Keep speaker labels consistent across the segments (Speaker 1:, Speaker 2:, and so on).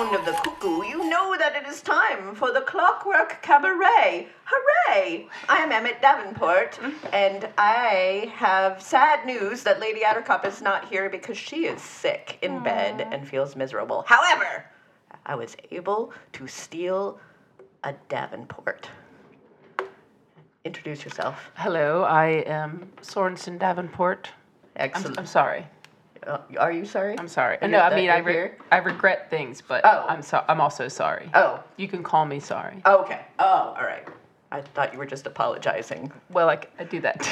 Speaker 1: Sound of the cuckoo, you know that it is time for the Clockwork Cabaret. Hooray! I am Emmett Davenport, and I have sad news that Lady Attercop is not here because she is sick in bed and feels miserable. However, I was able to steal a Davenport. Introduce yourself.
Speaker 2: Hello, I am Sorensen Davenport. I'm,
Speaker 1: Excellent.
Speaker 2: I'm sorry.
Speaker 1: Uh, are you sorry?
Speaker 2: I'm sorry. No, I mean I, re- I regret things, but
Speaker 1: Oh.
Speaker 2: I'm so I'm also sorry.
Speaker 1: Oh,
Speaker 2: You can call me sorry.
Speaker 1: okay. Oh, all right. I thought you were just apologizing.
Speaker 2: Well, i do that.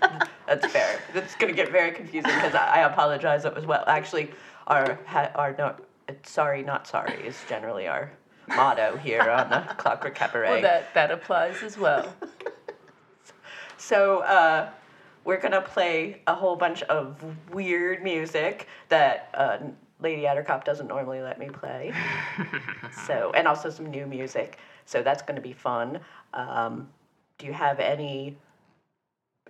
Speaker 1: That's fair. It's gonna get very confusing because I, I apologize as well. Actually, our ha- our no, sorry not sorry is generally our motto here on the Clockwork Cabaret.
Speaker 2: well, that that applies as well.
Speaker 1: So uh, we're gonna play a whole bunch of weird music that uh, Lady Attercop doesn't normally let me play. so and also some new music. So that's gonna be fun. Um, do you have any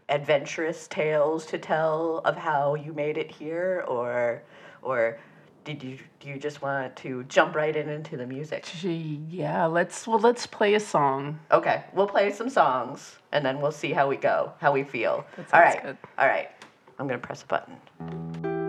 Speaker 1: adventurous tales to tell of how you made it here, or or did you do you just want to jump right in into the music?
Speaker 2: Gee, yeah. Let's well let's play a song.
Speaker 1: Okay, we'll play some songs and then we'll see how we go, how we feel.
Speaker 2: That
Speaker 1: All right,
Speaker 2: good.
Speaker 1: all right. I'm gonna press a button.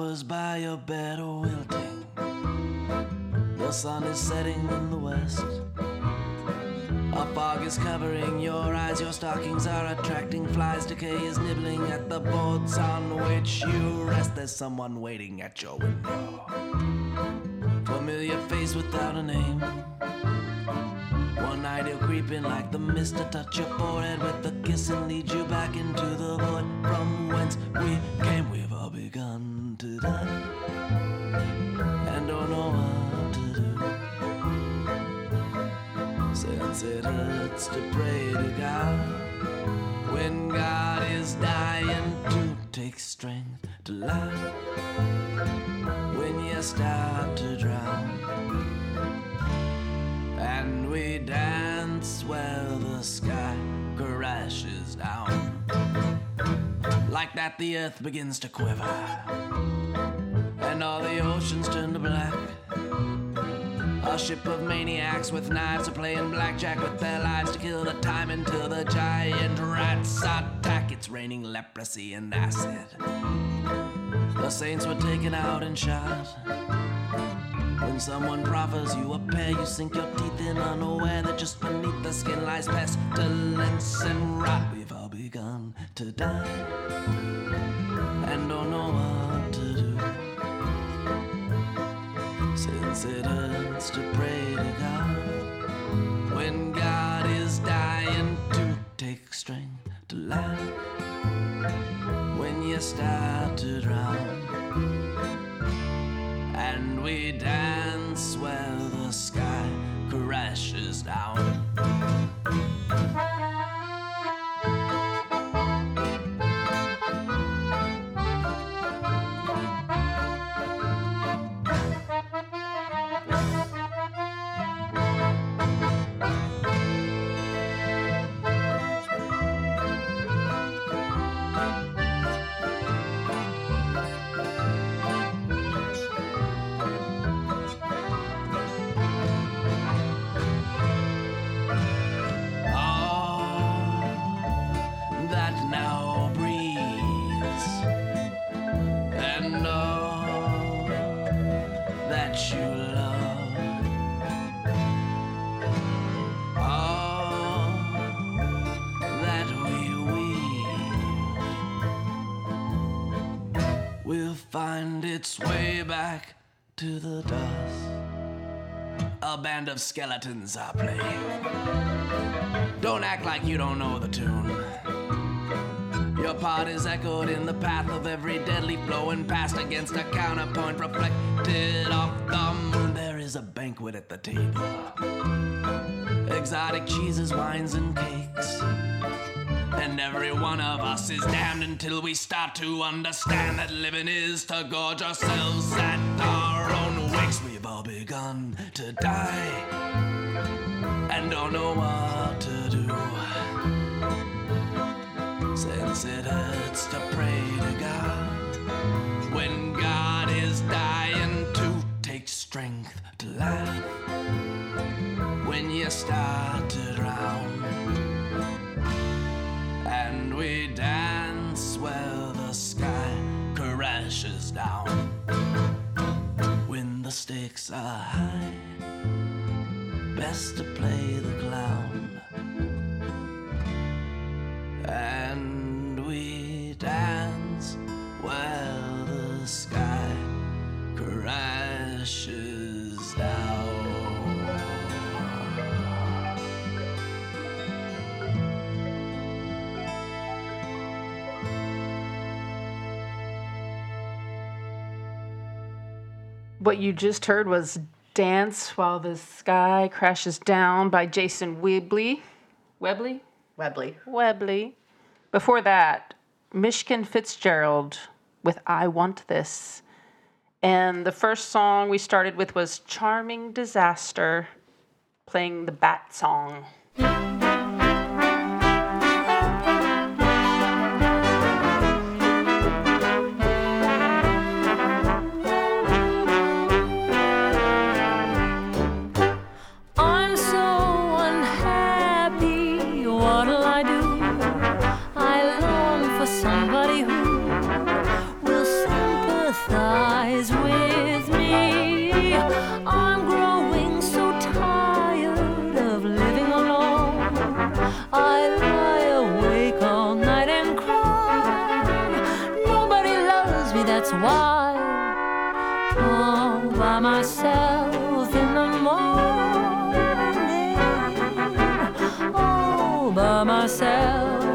Speaker 3: Flowers by your bed are wilting. The sun is setting in the west. A fog is covering your eyes. Your stockings are attracting flies. Decay is nibbling at the boards on which you rest. There's someone waiting at your window. Familiar face without a name. One night he'll creep in like the mist to touch your forehead with a kiss and lead you back into to pray to God when God is dying to take strength to life. When you start to drown and we dance where the sky crashes down. Like that, the earth begins to quiver, and all the oceans turn to black. A ship of maniacs with knives are playing blackjack with their lives to kill the time until the giant rats attack. It's raining leprosy and acid. The saints were taken out and shot. When someone proffers you a pair, you sink your teeth in unaware that just beneath the skin lies pestilence. and rot. We've all begun to die It hurts to pray to God when God is dying to take strength to life. When you start to drown and we dance where the sky crashes down. Find its way back to the dust. A band of skeletons are playing. Don't act like you don't know the tune. Your part is echoed in the path of every deadly blow and passed against a counterpoint reflected off the moon. There is a banquet at the table. Exotic cheeses, wines, and cakes. And every one of us is damned until we start to understand that living is to gorge ourselves at our own wakes. We've all begun to die and don't know what to do. Since it hurts to pray to God when God is dying to take strength to life. When you start we dance where the sky crashes down. When the stakes are high, best to play the clown. And we dance where the sky crashes
Speaker 2: What you just heard was Dance While the Sky Crashes Down by Jason Webley. Webley?
Speaker 1: Webley.
Speaker 2: Webley. Before that, Michigan Fitzgerald with I Want This. And the first song we started with was Charming Disaster, playing the Bat Song.
Speaker 4: All by myself in the morning, all by myself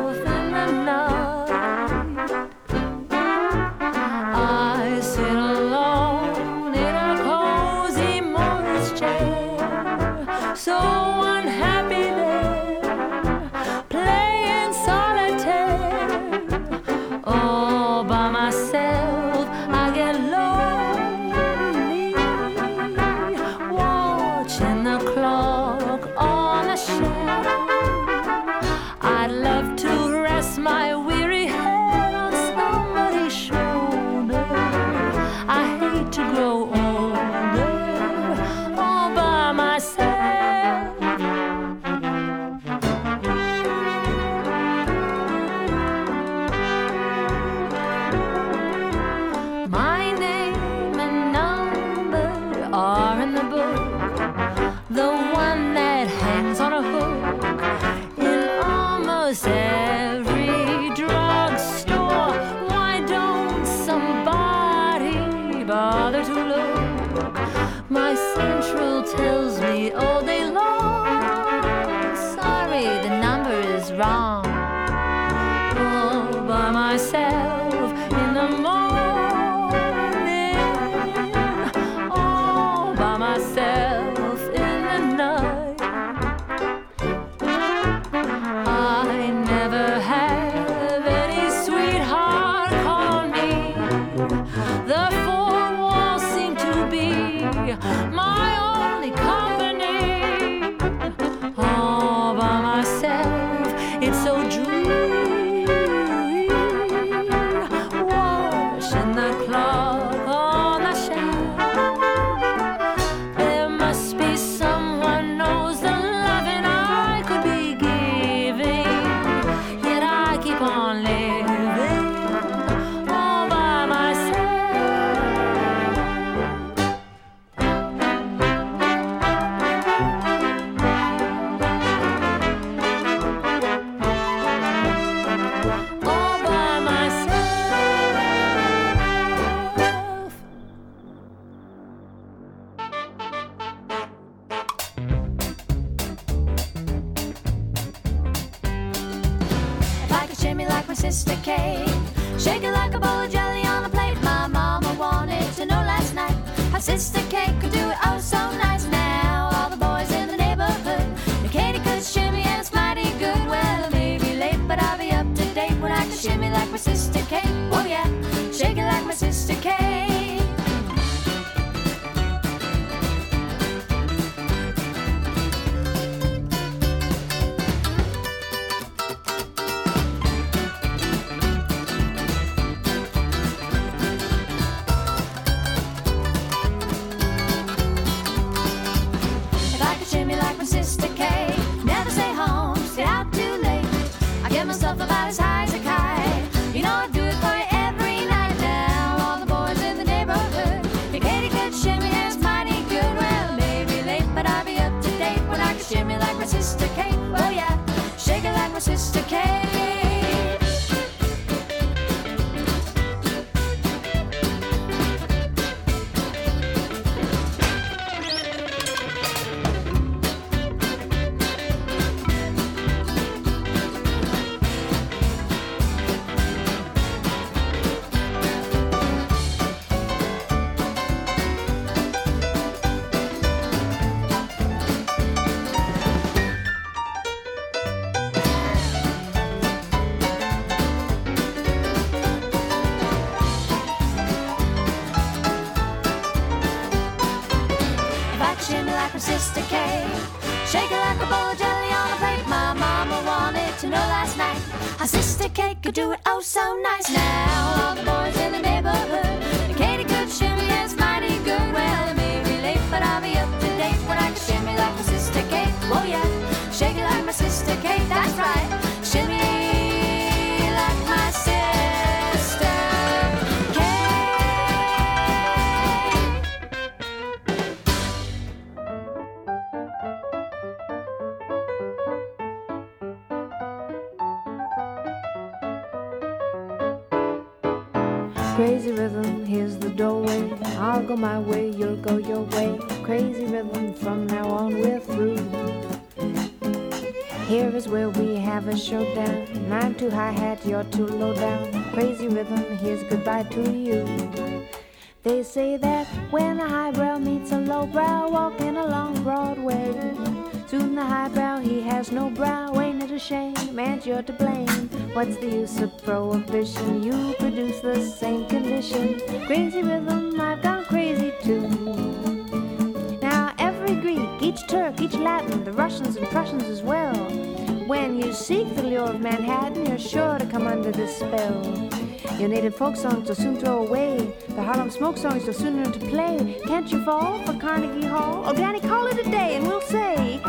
Speaker 5: folk songs you'll soon throw away. The Harlem smoke songs you'll soon learn to play. Can't you fall for Carnegie Hall? Oh, Danny, call it a day and we'll say,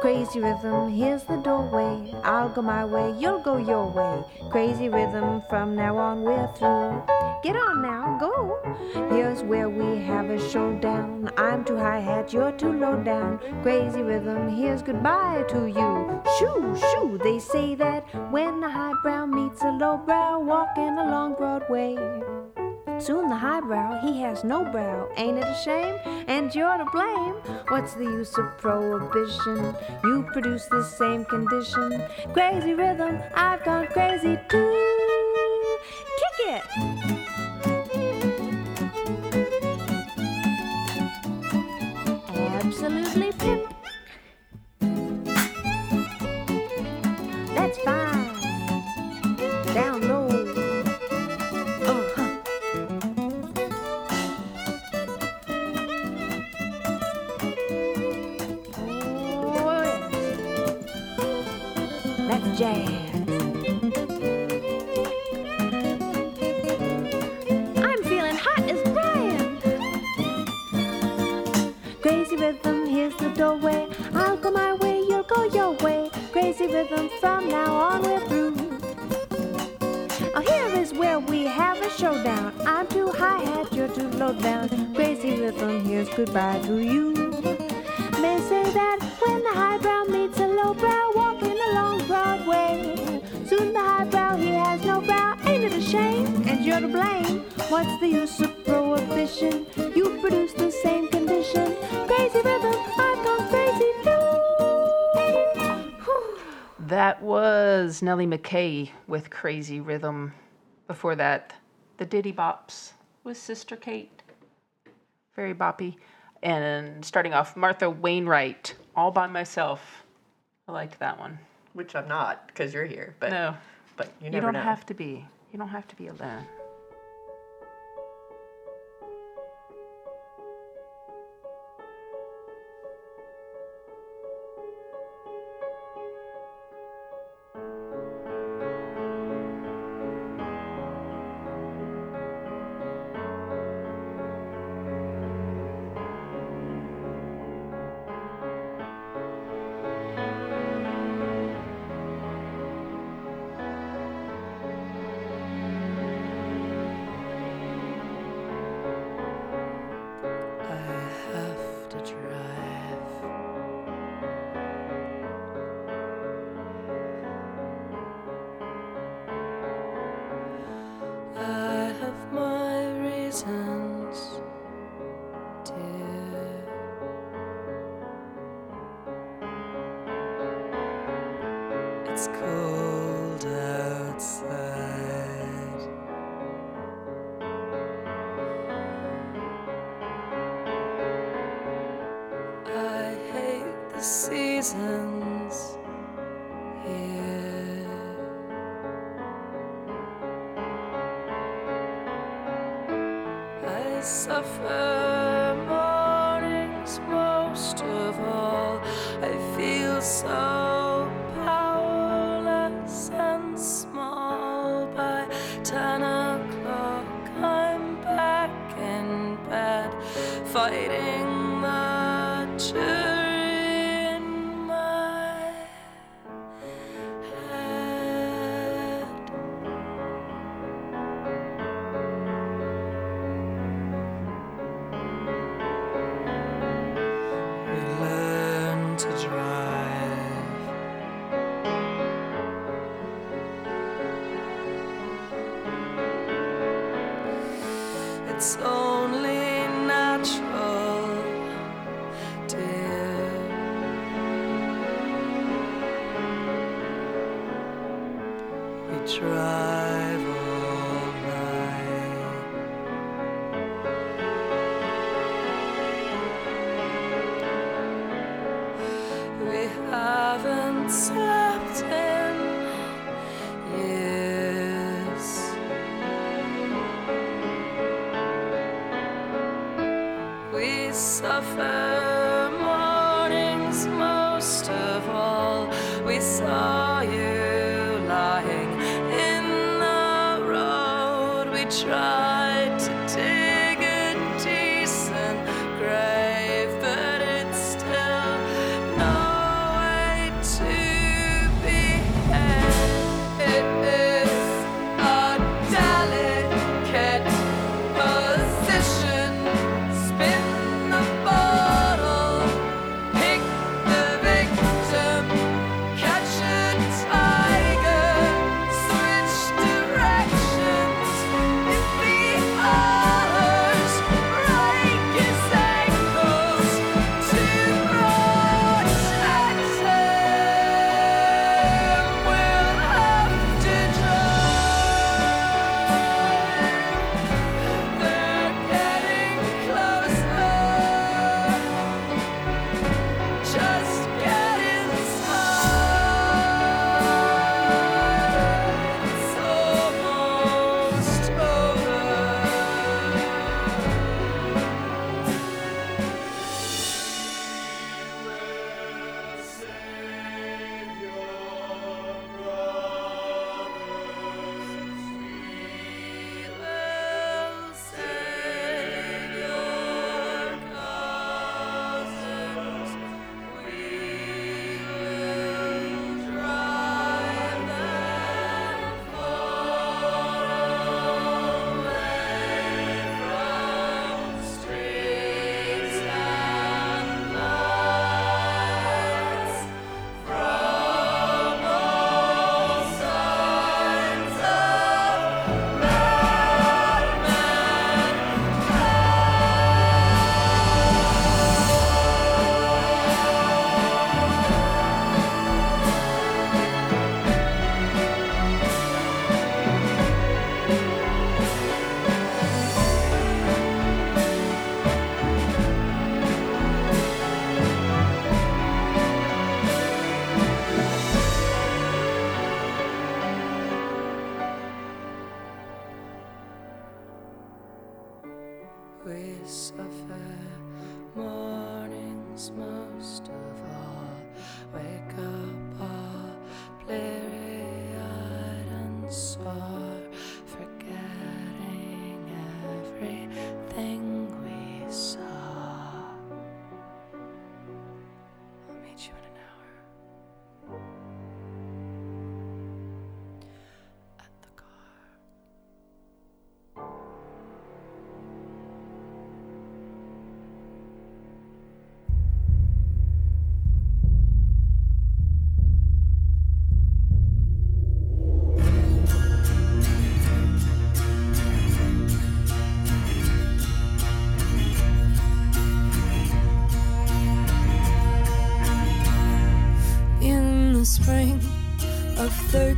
Speaker 5: Crazy rhythm, here's the doorway. I'll go my way, you'll go your way. Crazy rhythm, from now on we're through. Get on now, go. Here's where we have a showdown. I'm too high hat, you're too low down. Crazy rhythm, here's goodbye to you. Shoo, shoo, they say that when a highbrow meets a lowbrow walking along Broadway. Soon the highbrow, he has no brow. Ain't it a shame? And you're to blame. What's the use of prohibition? You produce the same condition. Crazy rhythm, I've gone crazy too. Kick it! Absolutely goodbye to you. May say that when the highbrow meets a lowbrow walking along Broadway, soon the highbrow he has no brow. Ain't it a shame? And you're to blame. What's the use of prohibition? You produce the same condition. Crazy rhythm, I've crazy too.
Speaker 6: That was Nellie McKay with Crazy Rhythm. Before that, the Ditty Bops with Sister Kate. Very boppy. And starting off, Martha Wainwright, All by Myself. I liked that one.
Speaker 1: Which I'm not, because you're here. But
Speaker 6: No,
Speaker 1: but you
Speaker 6: you don't
Speaker 1: know.
Speaker 6: have to be. You don't have to be alone.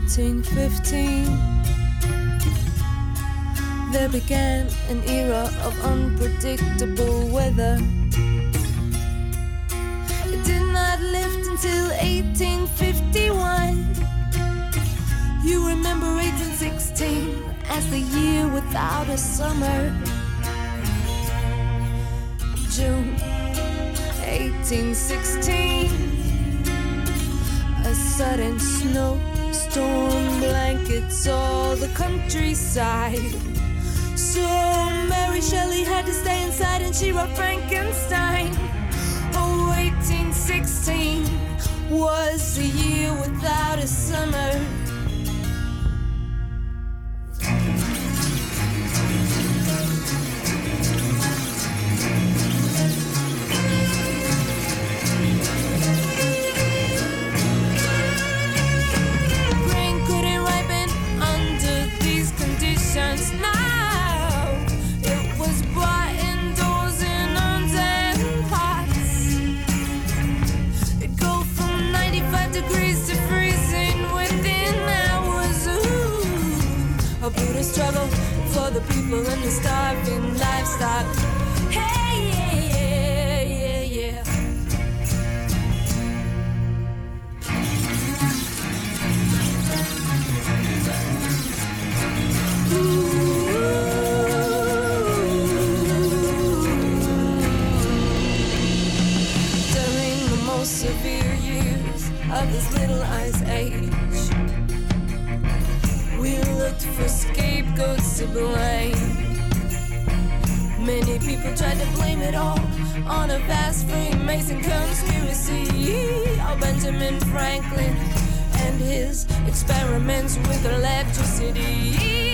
Speaker 7: 1315, there began an era of unpredictable weather. It did not lift until 1851. You remember 1816 as the year without a summer. June 1816. A sudden snowstorm blankets all the countryside. So Mary Shelley had to stay inside and she wrote Frankenstein. Oh, 1816 was a year without a summer. People the starving livestock. To blame. Many people tried to blame it all on a vast Freemason conspiracy. Oh, Benjamin Franklin and his experiments with electricity.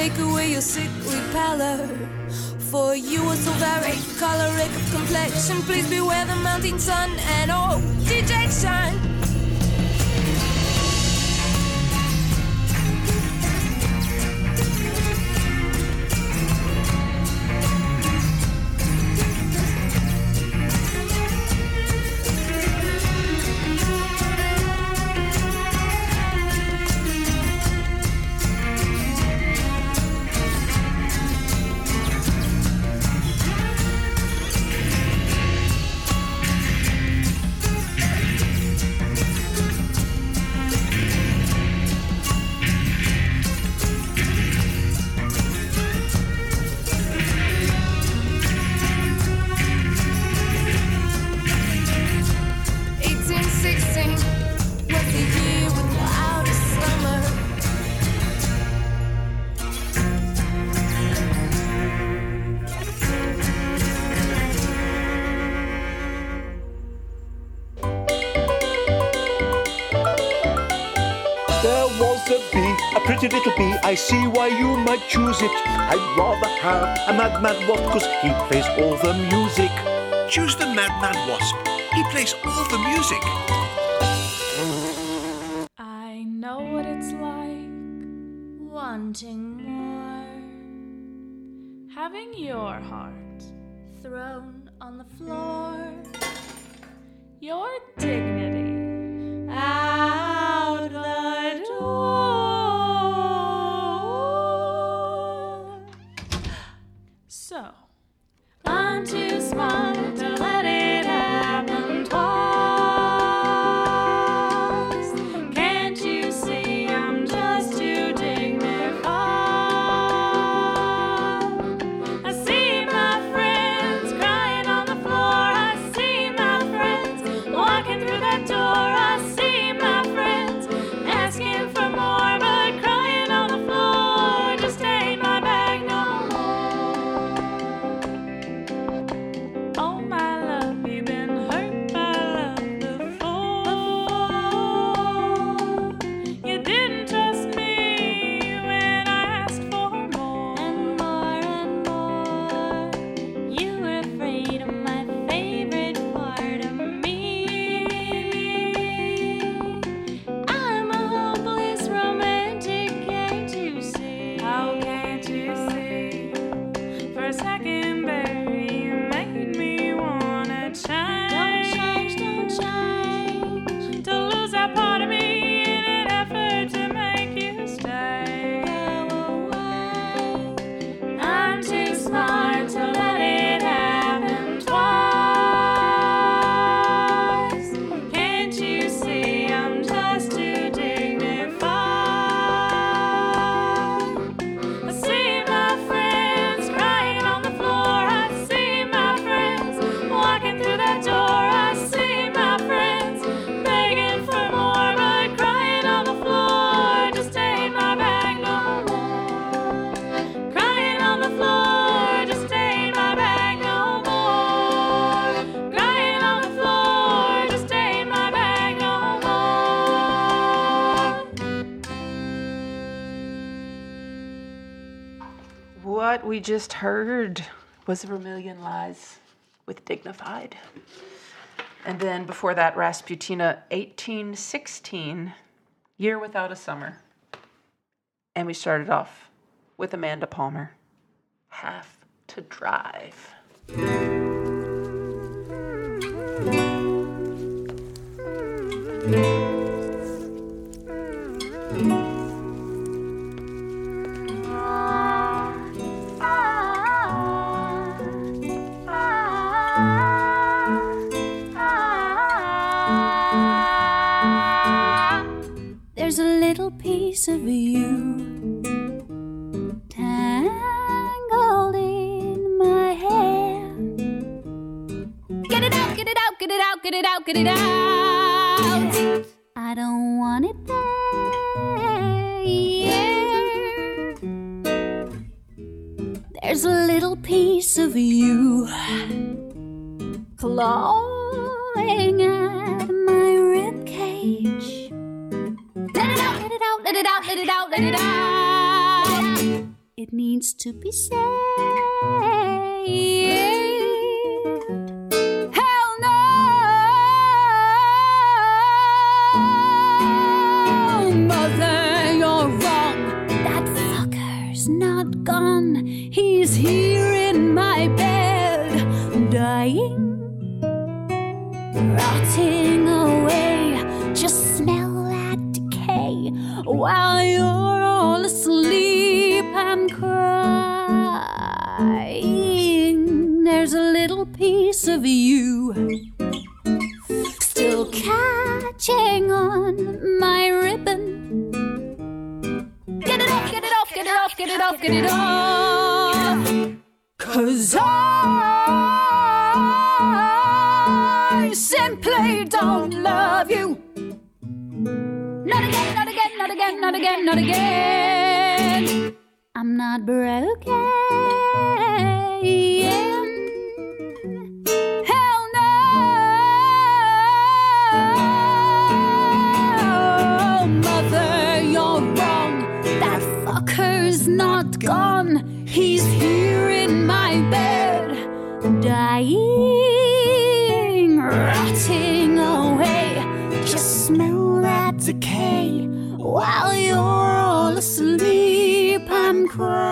Speaker 7: Take away your sickly pallor. For you are so very choleric of complexion. Please beware the mounting sun and oh, dejection.
Speaker 8: I see why you might choose it. I'd rather have a madman wasp, cause he plays all the music.
Speaker 9: Choose the Madman Wasp. He plays all the music.
Speaker 10: I know what it's like wanting more. Having your heart thrown on the floor. Your dignity
Speaker 2: we just heard was Vermillion Lies with Dignified. And then before that, Rasputina 1816, Year Without a Summer. And we started off with Amanda Palmer, Have to Drive.
Speaker 11: There's piece of you tangled in my hair. Get it out, get it out, get it out, get it out, get it out. I don't want it there. Yeah. There's a little piece of you clawing at my rib cage. Let it out, let it out, let it out. It needs to be said. Hell no, mother, you're wrong. That fucker's not gone. He's here in my bed, dying rotting away. While you're all asleep. I'm crying. There's a little piece of you still catching on my ribbon. Get it off, get it off, get it off, get it off, get it off. Cause I simply don't love you. Not again, not again, not again, not again. I'm not broken. Hell no, mother, you're wrong. That fucker's not gone. He's here in my bed, dying, rotting away. Just smell that decay while you're all asleep. I'm crying.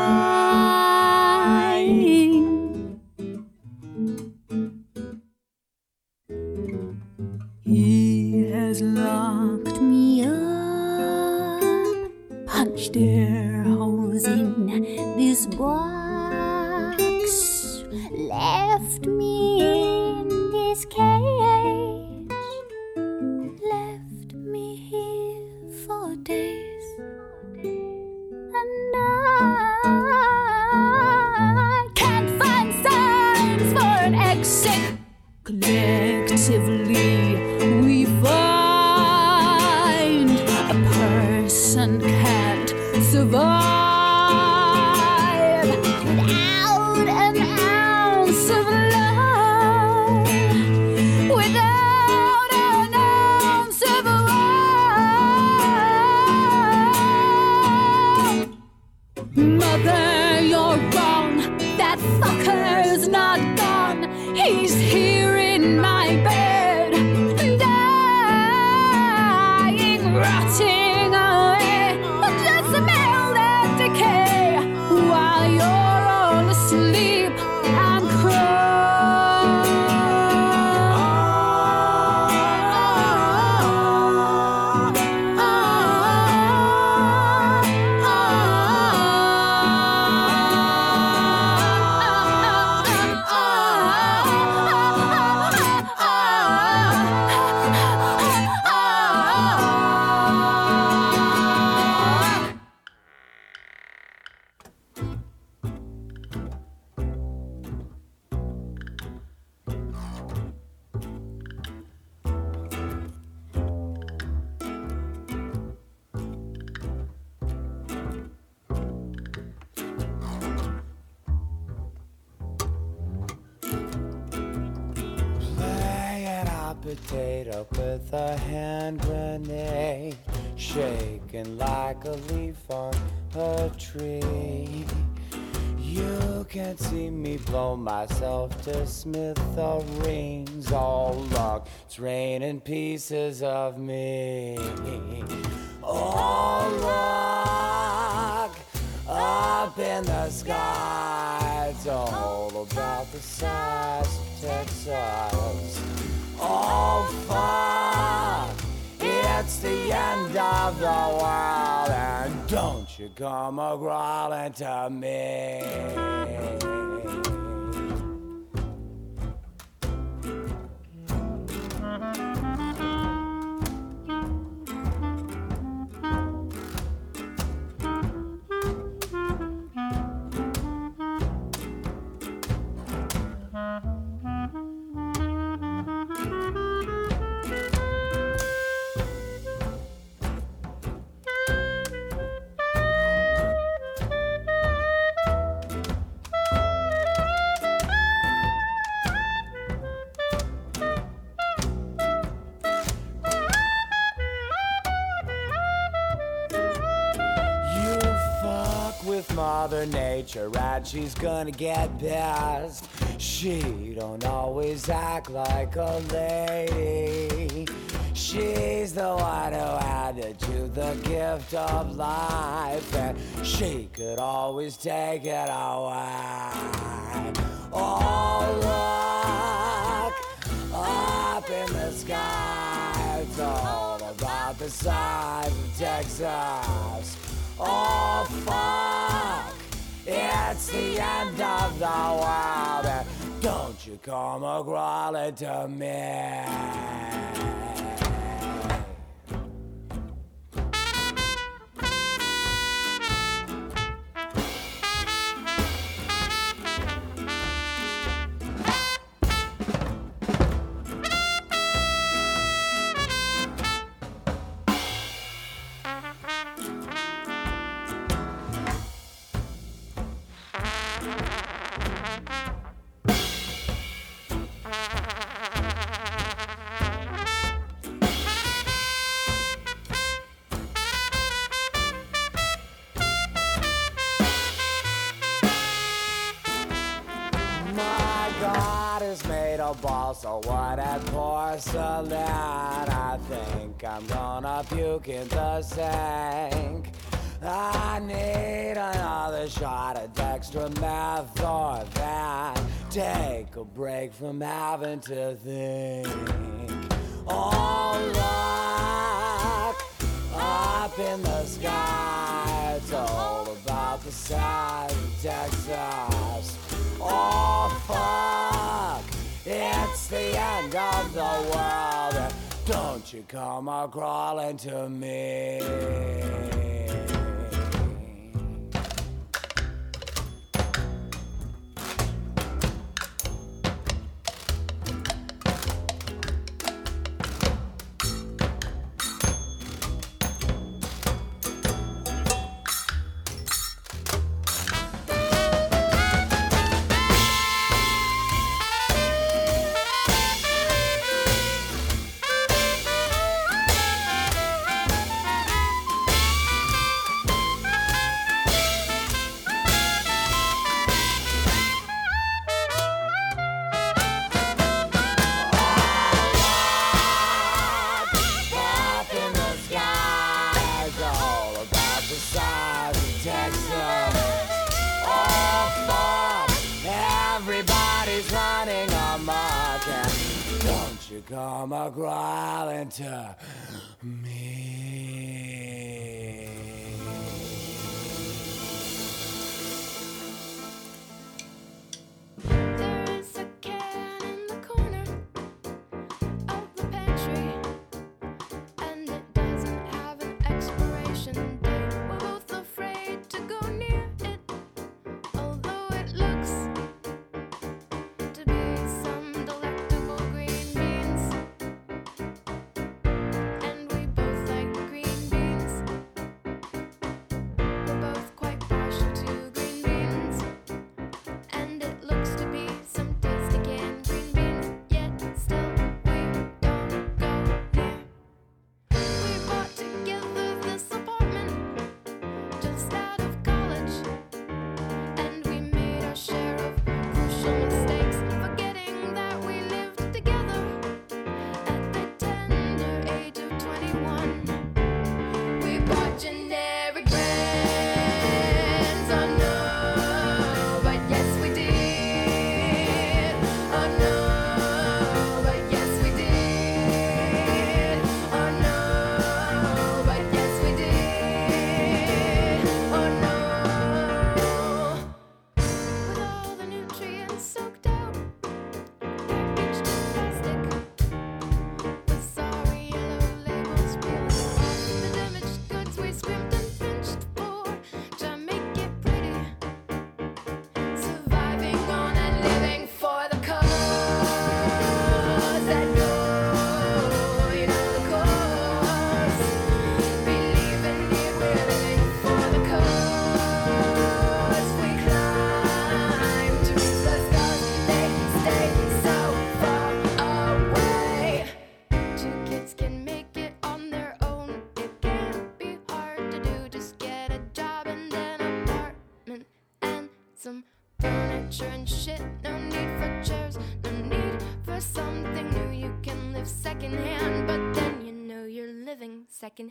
Speaker 11: Mother
Speaker 12: Nature and she's gonna get pissed. She don't always act like a lady. She's the one who handed you the gift of life, and she could always take it away. Oh, look up in the sky. It's all about the size of Texas. Oh, fuck. It's the end of the world. Don't you come a crawling to me. From having to think. Oh, look up in the sky. It's all about the size of Texas. Oh, fuck. It's the end of the world. Don't you come a crawling to me. Come a crawling to me.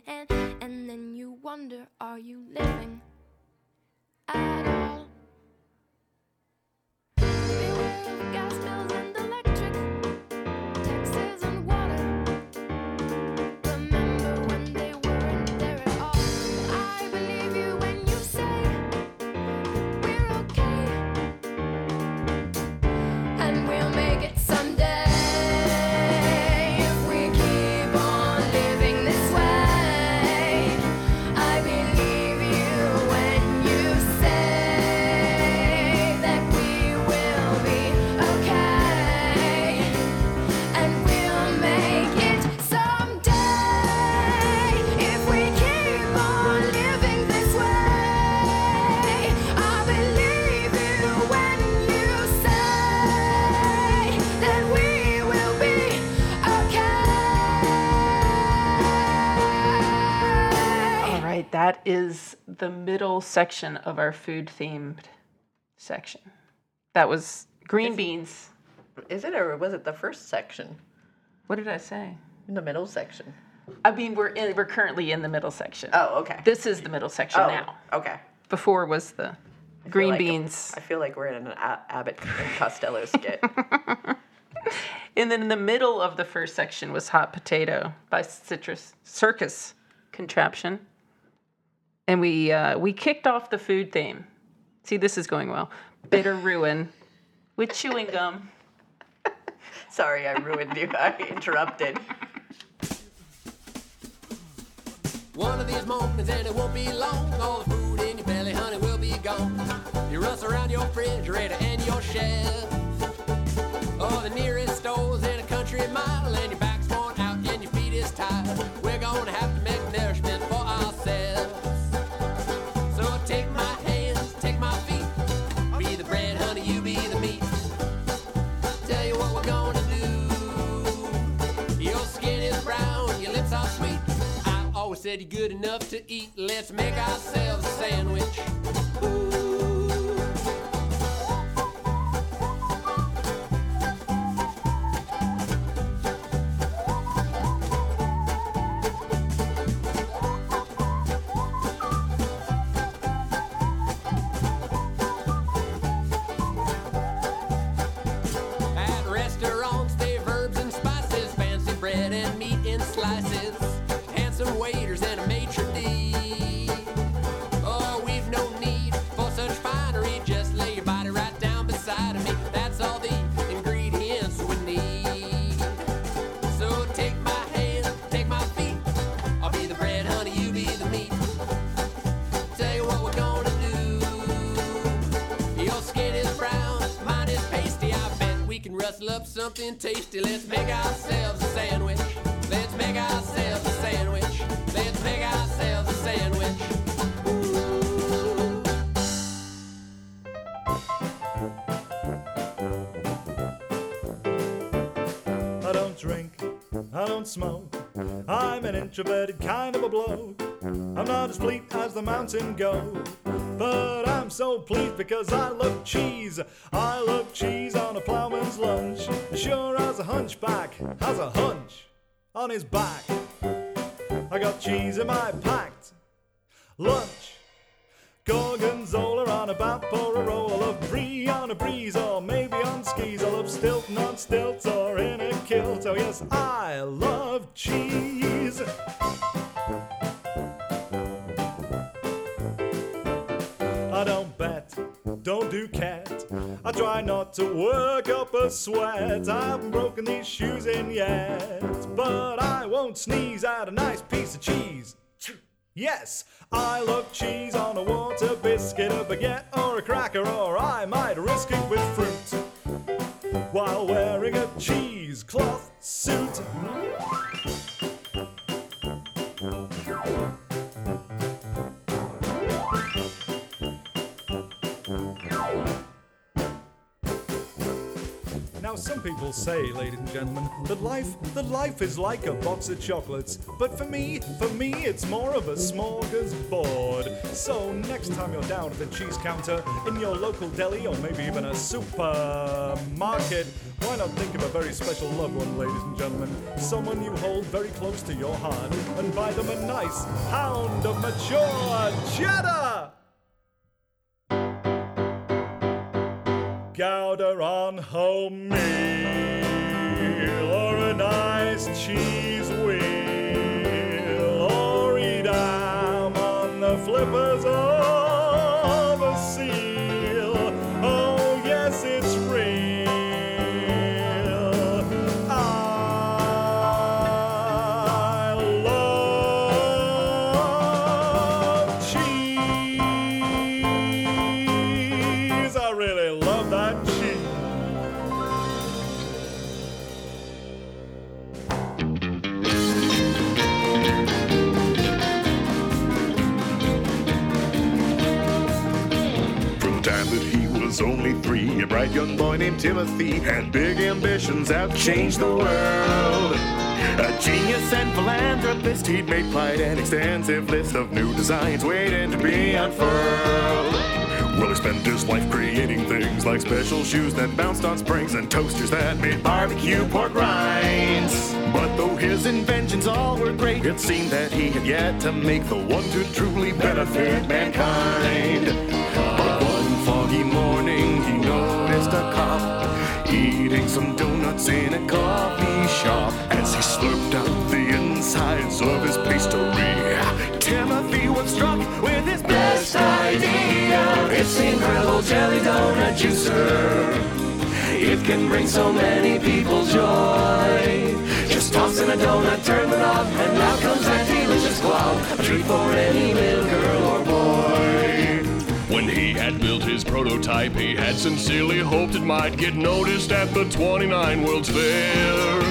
Speaker 7: And
Speaker 2: the middle section of our food themed section. That was green beans.
Speaker 1: Is it or was it the first section?
Speaker 2: What did I say?
Speaker 1: In the middle section.
Speaker 2: I mean, we're in, we're currently in the middle section.
Speaker 1: Oh, okay.
Speaker 2: This is the middle section
Speaker 1: Oh,
Speaker 2: now.
Speaker 1: okay.
Speaker 2: Before was the
Speaker 1: I
Speaker 2: green
Speaker 1: like-
Speaker 2: beans.
Speaker 1: I feel like we're in an A- Abbott and Costello skit.
Speaker 2: And then in the middle of the first section was Hot Potato by Citrus Circus Contraption. And we uh, we kicked off the food theme. See, this is going well. Bitter Ruin with chewing gum.
Speaker 1: Sorry, I ruined you. I interrupted.
Speaker 13: One of these mornings and it won't be long. All the food in your belly, honey, will be gone. You rustle around your refrigerator and your shelf. Oh, the nearest store's in a country mile, and your back's worn out and your feet is tired. We're gonna have said you're good enough to eat. Let's make ourselves a sandwich. At
Speaker 14: smoke. I'm an introverted kind of a bloke. I'm not as fleet as the mountain goat. But I'm so pleased because I love cheese. I love cheese on a plowman's lunch. Sure as a hunchback has a hunch on his back. I got cheese in my packed lunch. Gorgonzola on a bap or a roll. I love brie on a breeze or maybe on skis. I love Stilton on stilts Oh yes, I love cheese. I don't bet, don't do cat. I try not to work up a sweat. I haven't broken these shoes in yet, but I won't sneeze at a nice piece of cheese. Yes, I love cheese on a water biscuit, a baguette, or a cracker, or I might risk it with fruit while wearing a cheesecloth suit. Some people say, ladies and gentlemen, that life, that life is like a box of chocolates. But for me, for me, it's more of a smorgasbord. So next time you're down at the cheese counter in your local deli or maybe even a supermarket, why not think of a very special loved one, ladies and gentlemen? Someone you hold very close to your heart and buy them a nice pound of mature cheddar! Gouda on home meal or a nice cheese wheel or Edam on the flippers
Speaker 15: young boy named Timothy had big ambitions that changed the world. A genius and philanthropist, he'd made quite an extensive list of new designs waiting to be unfurled. Well, he spent his life creating things like special shoes that bounced on springs and toasters that made barbecue pork rinds. But though his inventions all were great, it seemed that he had yet to make the one to truly benefit mankind. But one foggy morning, he noticed a cop eating some donuts in a coffee shop. As he slurped out the insides of his pastry, Timothy was struck with his best idea.
Speaker 3: It's the incredible jelly donut juicer. It can bring so many people joy. Just toss in a donut, turn the knob, and out comes that delicious glob. A treat for any little girl
Speaker 16: had built his prototype, he had sincerely hoped it might get noticed at the 29 World's Fair.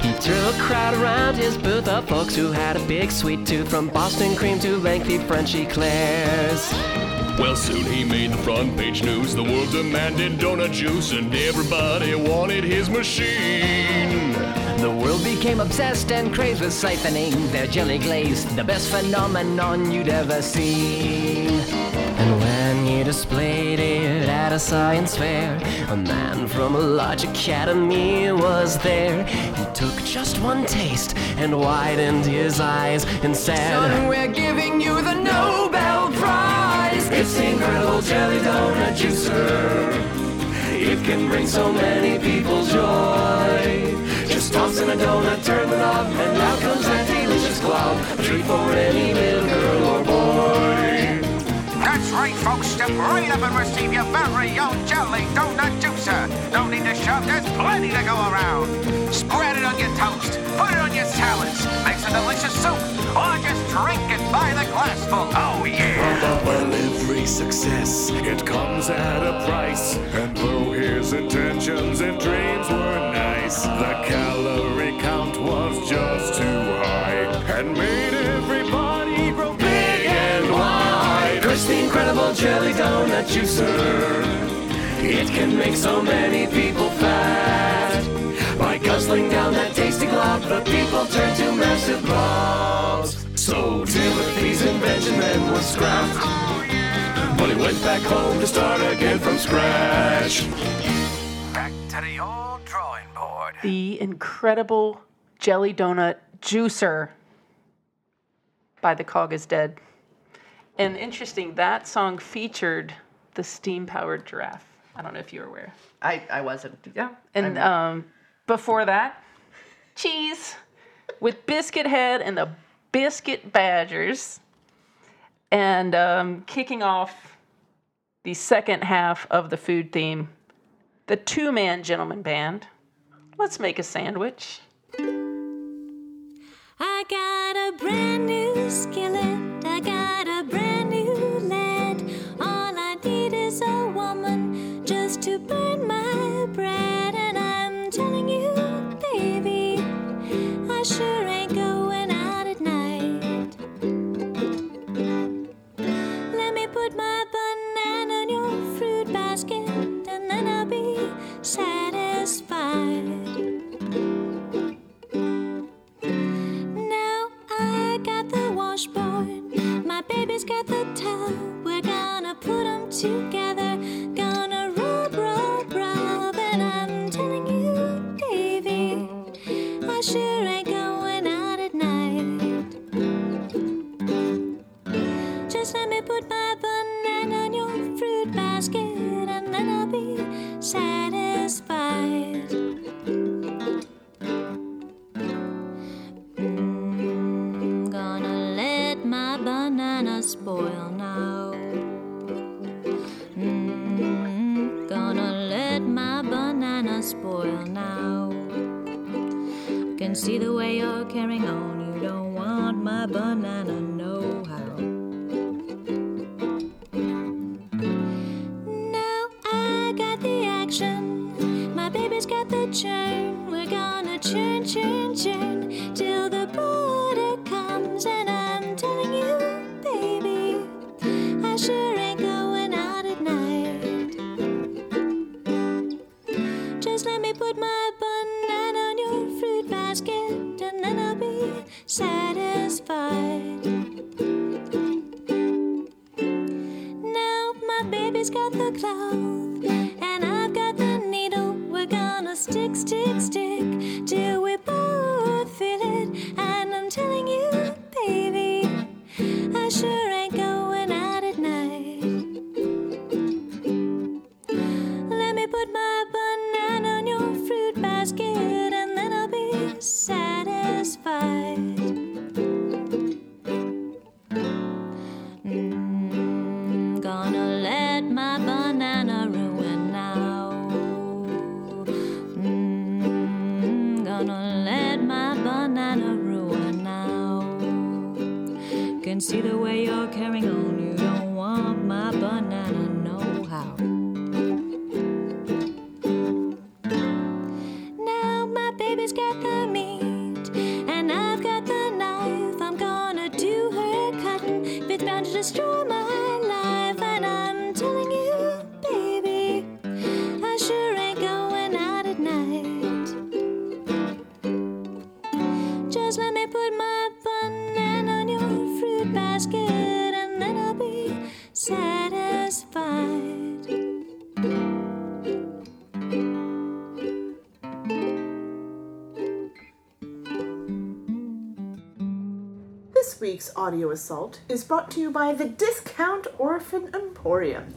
Speaker 3: He drew a crowd around his booth of folks who had a big sweet tooth from Boston cream to lengthy French eclairs.
Speaker 16: Well, soon he made the front page news. The world demanded donut juice, and everybody wanted his machine.
Speaker 3: The world became obsessed and crazed with siphoning their jelly glaze, the best phenomenon you'd ever seen. And when he displayed it at a science fair, a man from a large academy was there. He took just one taste and widened his eyes and said, Son, we're giving you the Nobel Prize! It's incredible jelly donut juicer. It can bring so many people joy. Just toss in a donut, turn the knob, and out comes that delicious glob. A treat for any little girl or boy.
Speaker 17: Right, folks. Step right up and receive your very own jelly donut juicer. No need to shove, there's plenty to go around. Spread it on your toast, put it on your salads, makes a delicious soup, or just drink it by the glassful. Oh, yeah.
Speaker 15: Well, every success, it comes at a price. And though his intentions and dreams were nice, the calorie count was just too high and made
Speaker 3: the incredible jelly donut juicer. It can make so many people fat. By guzzling down that tasty glob, the people turn to massive blobs. So Timothy's invention then was scrapped. But he went back home to start again from scratch.
Speaker 17: Back to the old drawing board.
Speaker 2: The incredible jelly donut juicer by the Cog is Dead. And interesting, that song featured the steam powered giraffe. I don't know if you were aware.
Speaker 1: I, I wasn't.
Speaker 2: Yeah. And um, before that, cheese with Biscuit Head and the Biscuit Badgers. And um, kicking off the second half of the food theme, the two man gentleman band. Let's make a sandwich.
Speaker 18: I got a brand new skillet. I got a brand a woman just to burn my bread. And I'm telling you, baby, I sure ain't going out at night. Let me put my banana in your fruit basket, and then I'll be satisfied. Now I got the washboard
Speaker 11: my baby's got the towel. Put
Speaker 19: 'em together. Audio assault is brought to you by the Discount Orphan Emporium.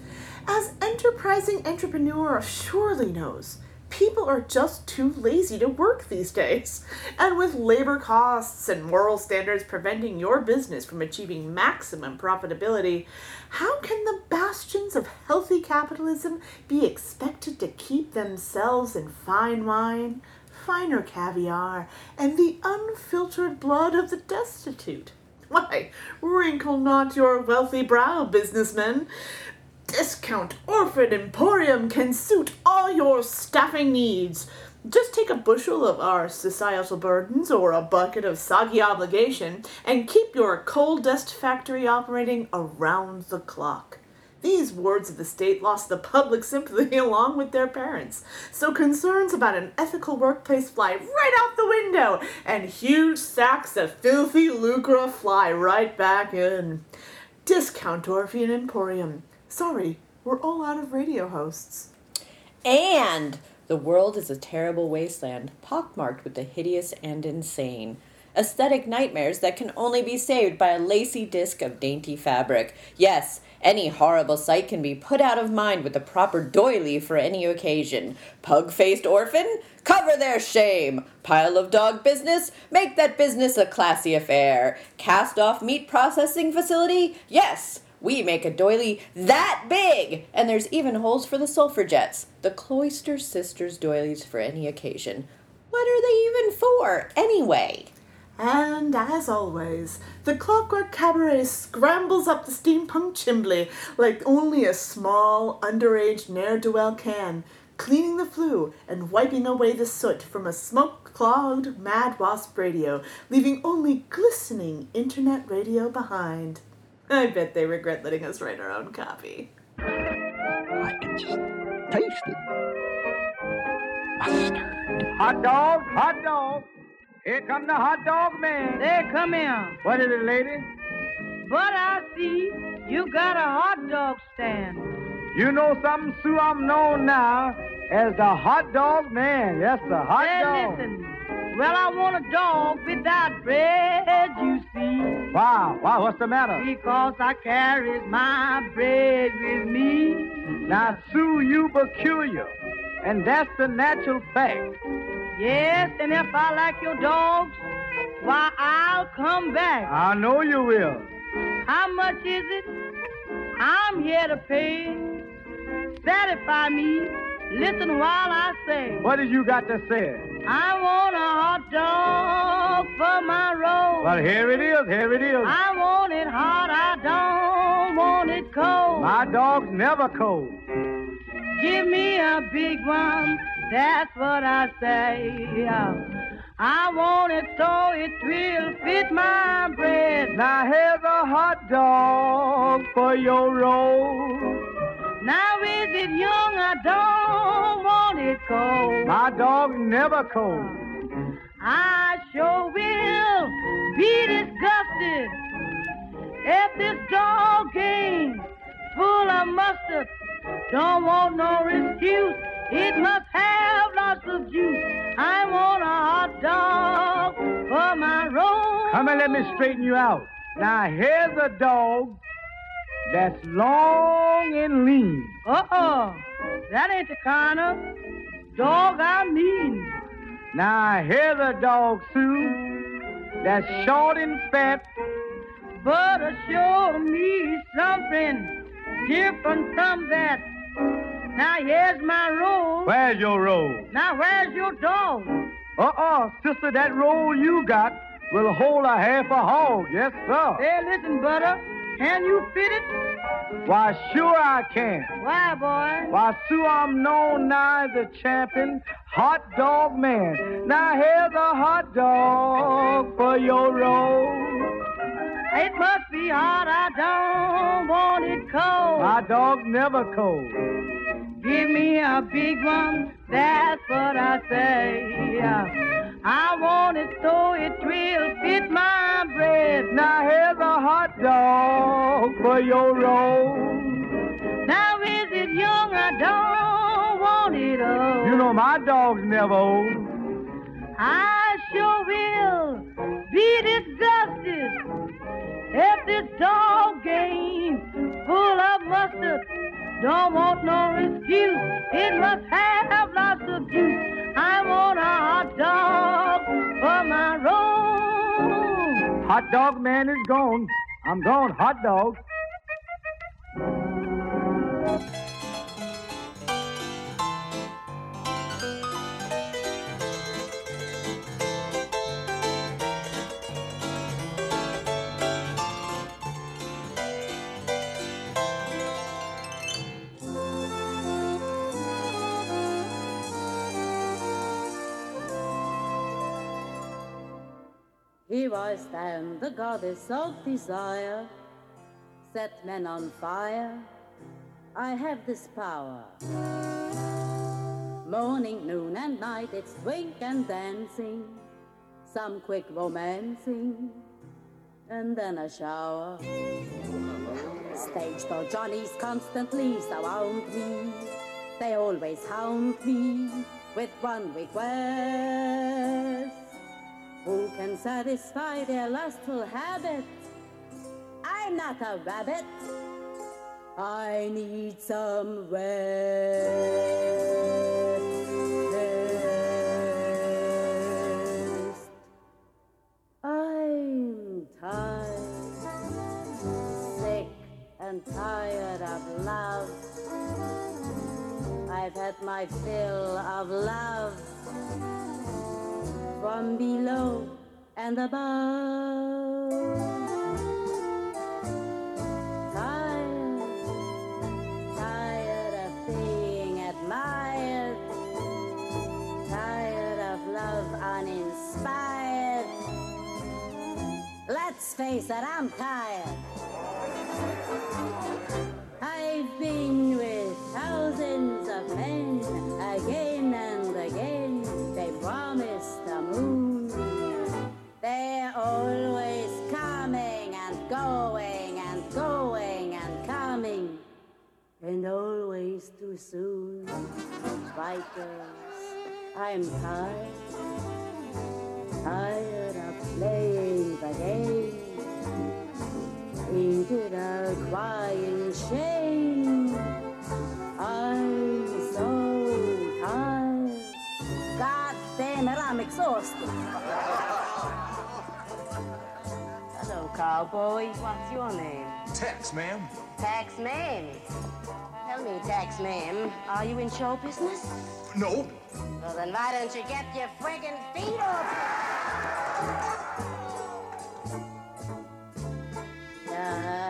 Speaker 19: As enterprising entrepreneur surely knows, people are just too lazy to work these days. And with labor costs and moral standards preventing your business from achieving maximum profitability, how can the bastions of healthy capitalism be expected to keep themselves in fine wine, finer caviar, and the unfiltered blood of the destitute? Why, wrinkle not your wealthy brow, businessmen. Discount Orphan Emporium can suit all your staffing needs. Just take a bushel of our societal burdens or a bucket of soggy obligation and keep your coal dust factory operating around the clock. These wards of the state lost the public sympathy along with their parents, so concerns about an ethical workplace fly right out the window, and huge sacks of filthy lucre fly right back in. Discount Orphan Emporium. Sorry, we're all out of radio hosts.
Speaker 1: And the world is a terrible wasteland, pockmarked with the hideous and insane. Aesthetic nightmares that can only be saved by a lacy disc of dainty fabric. Yes, any horrible sight can be put out of mind with the proper doily for any occasion. Pug faced orphan? Cover their shame. Pile of dog business? Make that business a classy affair. Cast off meat processing facility? Yes, we make a doily that big! And there's even holes for the sulfur jets. The Cloister Sisters doilies for any occasion. What are they even for, anyway?
Speaker 19: And as always, the Clockwork Cabaret scrambles up the steampunk chimbley like only a small, underage ne'er do well can, cleaning the flue and wiping away the soot from a smoke clogged Mad Wasp radio, leaving only glistening internet radio behind. I bet they regret letting us write our own copy.
Speaker 20: I can just taste it.
Speaker 21: Hot dog, hot dog. Here come the hot dog man.
Speaker 22: There, come in.
Speaker 21: What is it, lady?
Speaker 22: But I see you got a hot dog stand.
Speaker 21: You know something, Sue? I'm known now as the hot dog man. Yes, the hot
Speaker 22: Hey,
Speaker 21: dog.
Speaker 22: listen. Well, I want a dog without bread, you see.
Speaker 21: Wow, wow, what's the matter?
Speaker 22: Because I carries my bread with me.
Speaker 21: Now, Sue, you peculiar, and that's the natural fact.
Speaker 22: Yes, and if I like your dogs, why, I'll come back.
Speaker 21: I know you will.
Speaker 22: How much is it? I'm here to pay. Satisfy me. Listen while I say.
Speaker 21: What did you got to say?
Speaker 22: I want a hot dog for my roll.
Speaker 21: Well, here it is, here it is.
Speaker 22: I want it hot, I don't want it cold.
Speaker 21: My dog's never cold.
Speaker 22: Give me a big one, that's what I say. I want it so it will fit my bread.
Speaker 21: Now here's a hot dog for your roll.
Speaker 22: Now is it young? I don't want it cold.
Speaker 21: My dog never cold.
Speaker 22: I sure will be disgusted if this dog ain't full of mustard. Don't want no excuse. It must have lots of juice. I want a hot dog for my roll.
Speaker 21: Come and let me straighten you out. Now here's a dog that's long and lean.
Speaker 22: Uh-uh. That ain't the kind of dog I mean.
Speaker 21: Now here's a dog, Sue, that's short and fat.
Speaker 22: But show me something different from that. Now here's my roll.
Speaker 21: Where's your roll?
Speaker 22: Now where's your dog?
Speaker 21: Uh-uh, sister, that roll you got will hold a half a hog. Yes, sir.
Speaker 22: Hey, listen, butter. Can you fit it?
Speaker 21: Why, sure I can.
Speaker 22: Why, boy?
Speaker 21: Why, Sue, I'm known now as the champion hot dog man. Now here's a hot dog for your roll.
Speaker 22: It must be hot. I don't want it cold.
Speaker 21: My dog's never cold.
Speaker 22: Give me a big one. That's what I say. I want it so it will fit my bread.
Speaker 21: Now here's a hot dog for your roll.
Speaker 22: Now is it young? I don't want it old.
Speaker 21: You know my dog's never old.
Speaker 22: I sure will be disgusted if this dog game full of mustard. Don't want no excuse. It must have lots of juice. I want a hot dog for my.
Speaker 21: Hot dog man is gone. I'm gone, hot dog.
Speaker 23: Here I stand, the goddess of desire, set men on fire. I have this power. Morning, noon, and night, it's drink and dancing, some quick romancing, and then a shower. Stage door Johnnies constantly surround me. They always hound me with one request. Who can satisfy their lustful habit? I'm not a rabbit. I need some rest. I'm tired, sick and tired of love. I've had my fill of love from below and above. Tired, tired of being admired, tired of love uninspired. Let's face it, I'm tired. I've been with thousands of men again too soon. Right, I'm tired, tired of playing the game. Ain't it a crying shame? I'm so tired. God damn it, I'm exhausted. Hello, cowboy. What's your name?
Speaker 9: Tex, ma'am.
Speaker 23: Tax man. Me, tax man, are you in show business?
Speaker 9: No.
Speaker 23: Well, then why don't you get your friggin' feet up? Ah.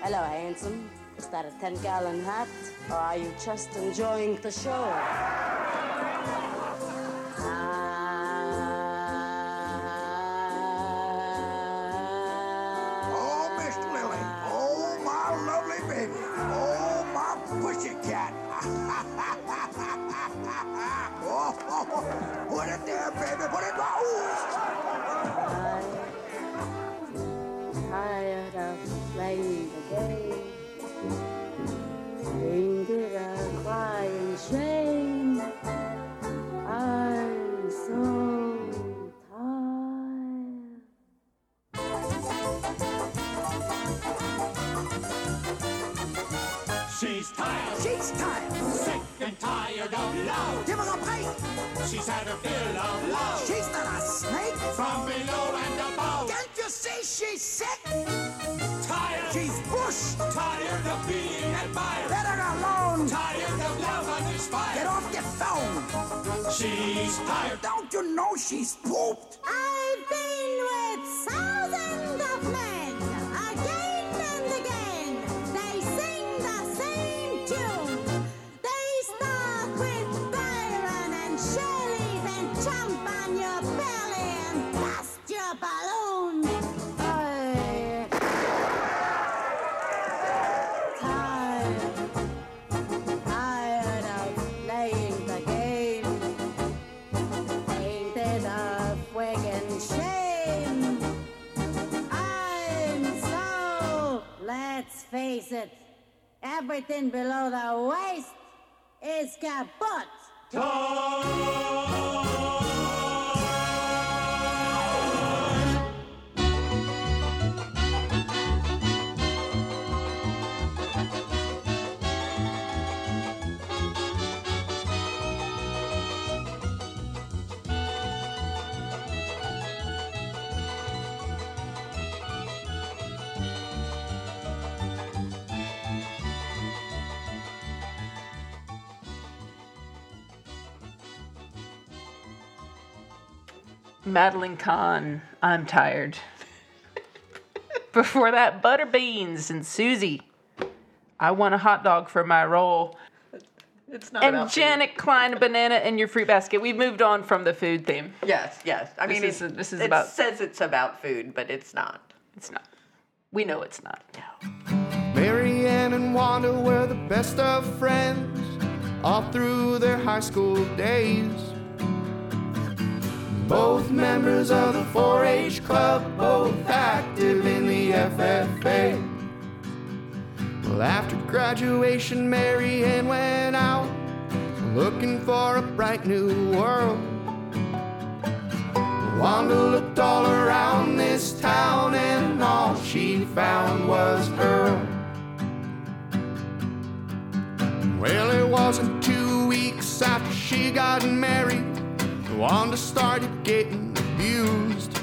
Speaker 23: Hello, handsome. Is that a 10 gallon hat? Or are you just enjoying the show?
Speaker 24: Put it there, baby. Put it right.
Speaker 23: Tired of playing the game. Tired
Speaker 25: of being admired.
Speaker 24: Let her alone.
Speaker 25: Tired of love uninspired.
Speaker 24: Get off the phone.
Speaker 25: She's tired.
Speaker 24: Don't you know she's pooped?
Speaker 23: Everything below the waist is kaput.
Speaker 2: Madeline Kahn, I'm tired. Before that, Butterbeans and Susie, I want a hot dog for my roll.
Speaker 1: It's not
Speaker 2: and
Speaker 1: about food.
Speaker 2: Janet Klein, a banana in your fruit basket. We've moved on from the food theme.
Speaker 1: Yes, yes. I
Speaker 2: This
Speaker 1: mean,
Speaker 2: is-
Speaker 1: it,
Speaker 2: this is
Speaker 1: it
Speaker 2: about-
Speaker 1: says it's about food, but it's not.
Speaker 2: It's not. We know it's not.
Speaker 26: Mary Ann and Wanda were the best of friends all through their high school days. Both members of the 4 H club, both active in the FFA. Well, after graduation, Mary Ann went out looking for a bright new world. Wanda looked all around this town, and all she found was her. Well, it wasn't two weeks after she got married, Wanda started getting abused.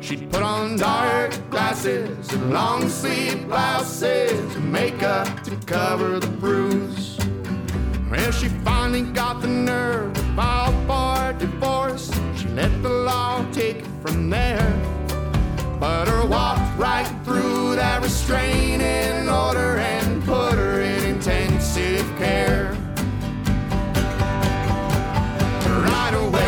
Speaker 26: She'd put on dark glasses and long sleeve blouses and makeup to cover the bruise. Well, she finally got the nerve to file for divorce. She let the law take it from there. But her walked right through that restraining order and put her in intensive care. Right away,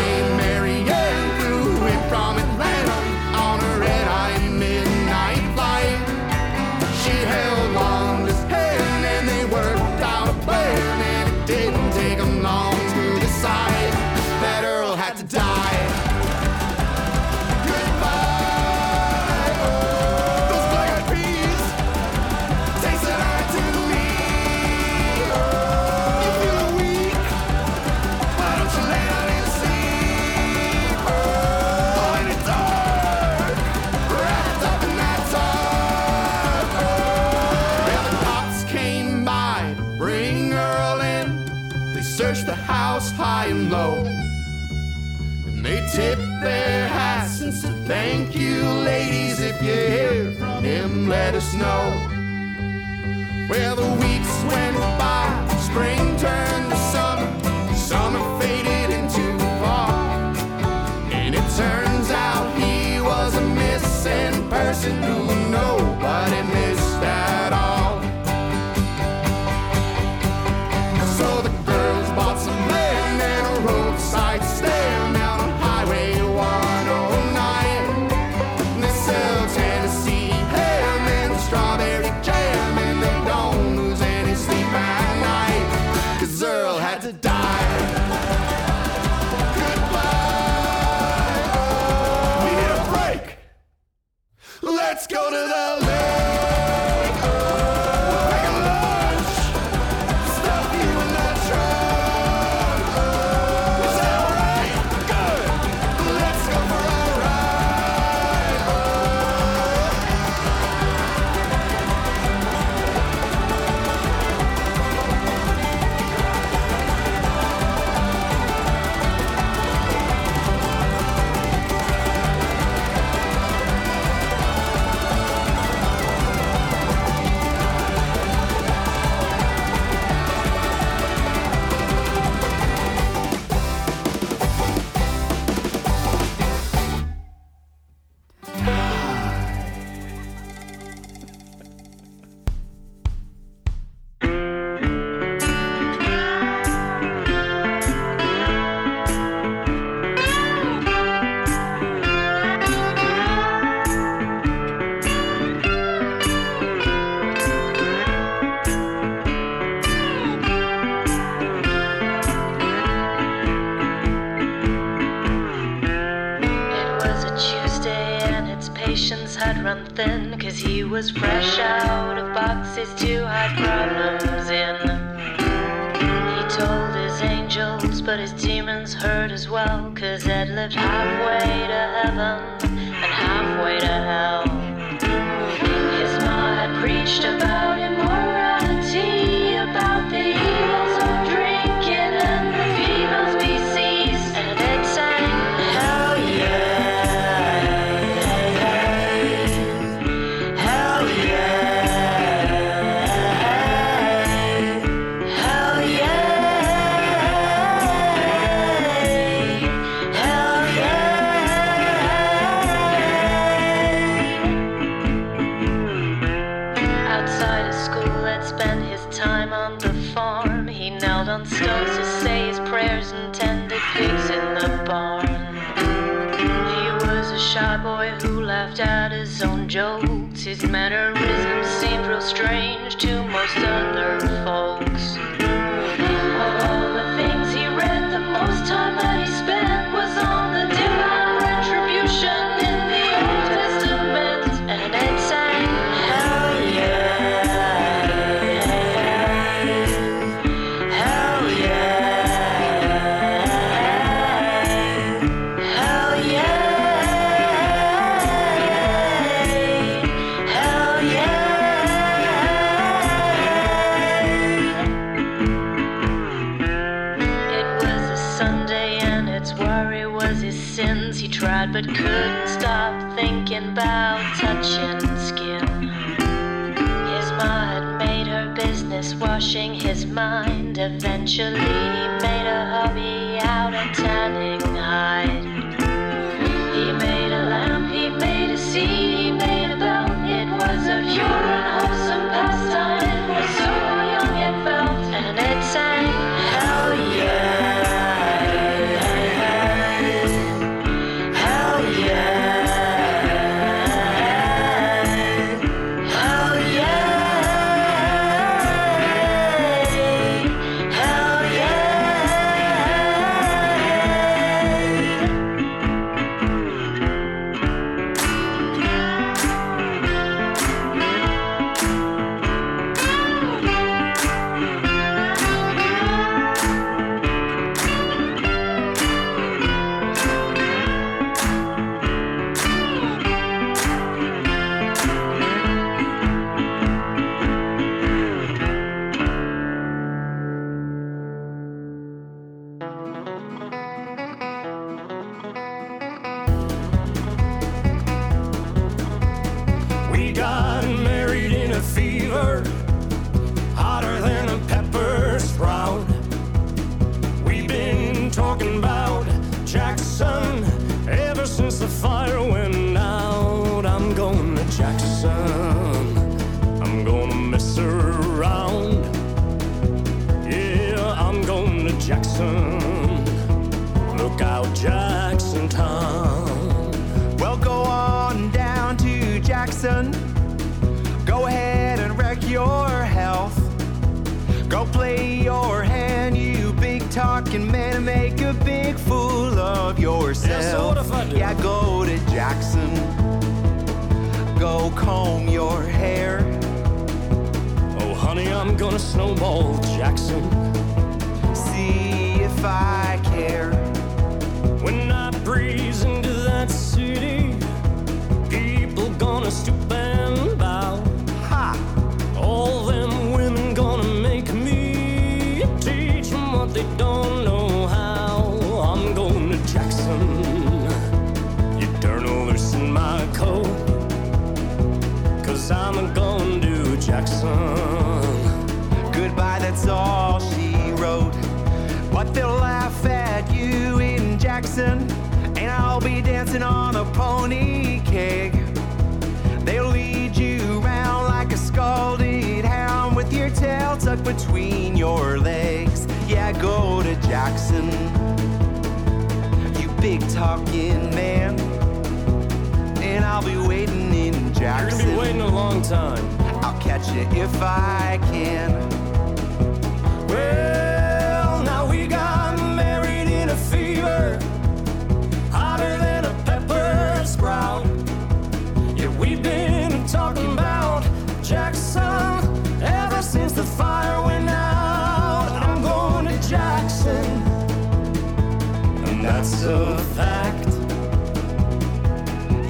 Speaker 26: and
Speaker 15: a fact.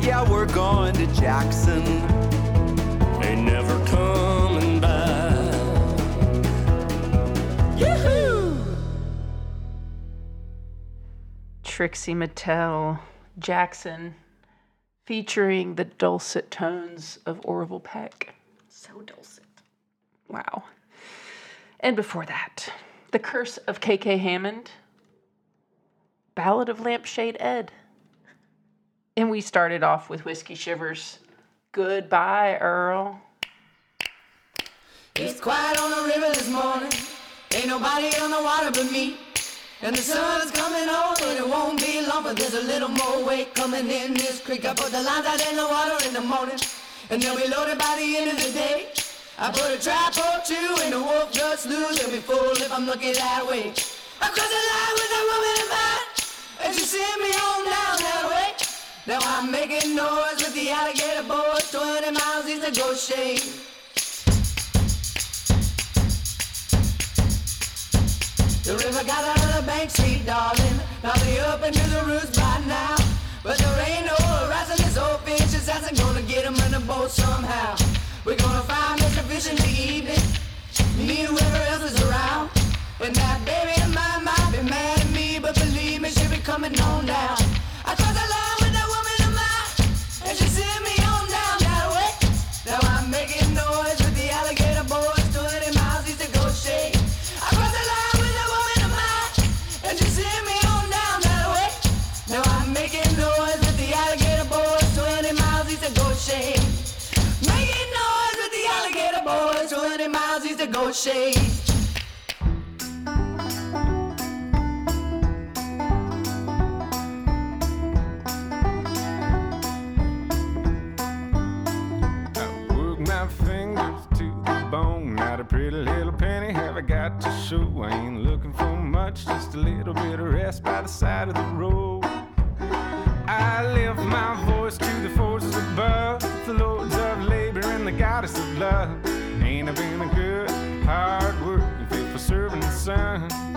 Speaker 27: Yeah, we're going to Jackson.
Speaker 15: Ain't never coming back. Yoo-hoo!
Speaker 2: Trixie Mattel, Jackson, featuring the dulcet tones of Orville Peck.
Speaker 1: So dulcet.
Speaker 2: Wow. And before that, The Curse of KK Hammond, Ballad of Lampshade Ed. And we started off with Whiskey Shivers. Goodbye, Earl.
Speaker 28: It's quiet on the river this morning. Ain't nobody on the water but me. And the sun is coming on, but it won't be long. But there's a little more weight coming in this creek. I put the lines out in the water in the morning, and they'll be loaded by the end of the day. I put a trap or two in the wolf just lose. They'll be full if I'm looking that way. I crossed the line with that woman in mind, and she sent me on down that way. Now I'm making noise with the alligator boys, 20 miles east of Goshen. The river got out of the bank, sweet darling. Now they up into the roots by now. But there ain't no rising this old fish. Just hasn't gonna get 'em in the boat somehow. We're gonna find Mr. Fish in the evening. Me and whoever else is around. And that baby of mine might be mad on down. I crossed the line with that woman of mine, and she sent me on down that way. Now I'm making noise with the alligator boys, 20 miles east of Goshen. I line with that woman and she sent me on down that way. Now I'm making noise with the alligator boys, 20 miles east of noise with the alligator boys, 20 miles east of.
Speaker 29: Work Not a pretty little penny have I got to show. I ain't looking for much, just a little bit of rest by the side of the road. I lift my voice to the forces above, the lords of labor and the goddess of love. Ain't I been a good, hard working, faithful servant son? Then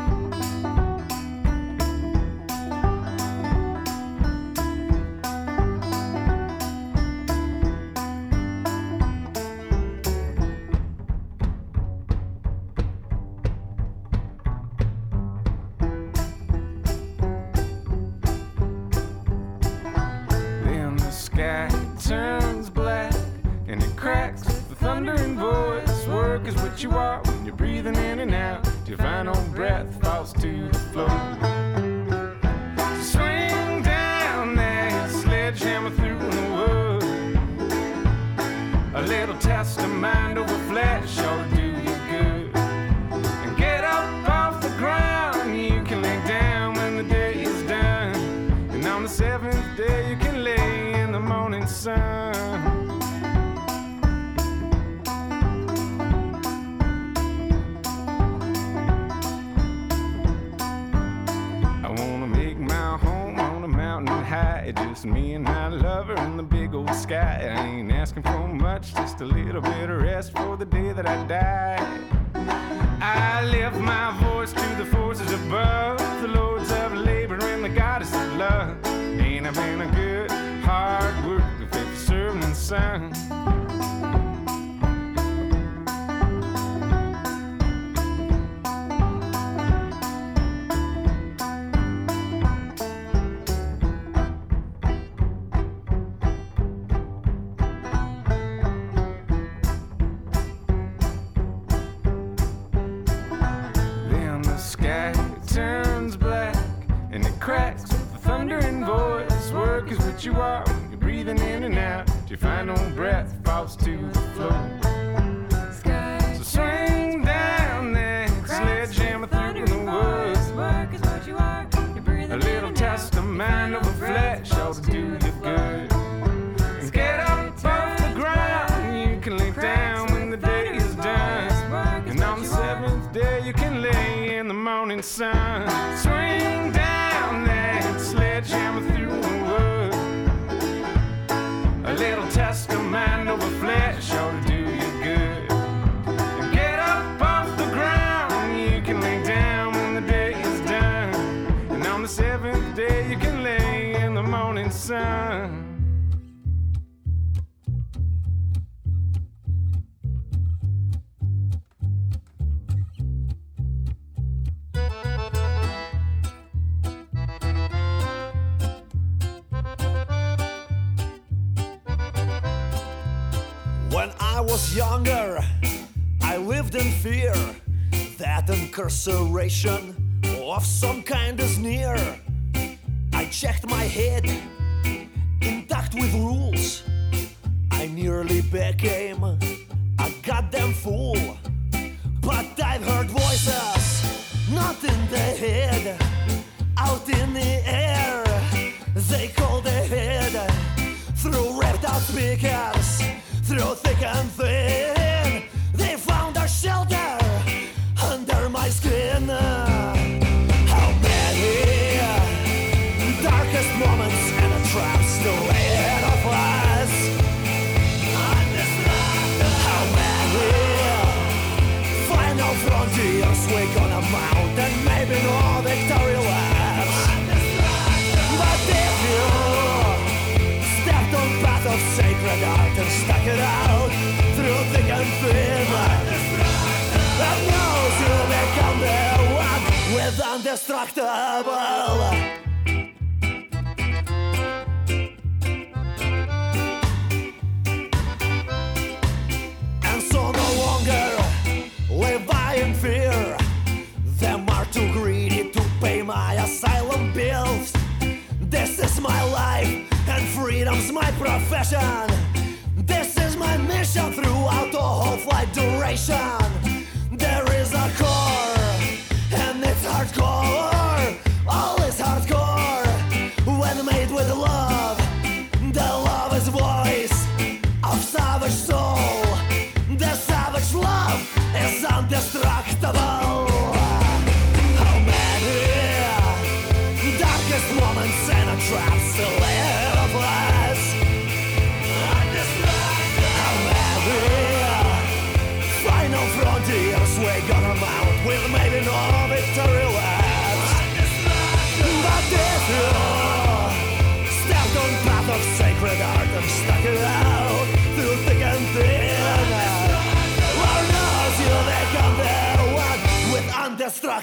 Speaker 29: cracks the thundering voice. Work is what you are when you're breathing in and out. Your final breath falls to the floor. Swing down that sledgehammer
Speaker 3: Just me and my lover in the big old sky. I ain't asking for much, just a little bit of rest for the day that I die. I lift my voice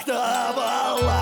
Speaker 30: Как-то обала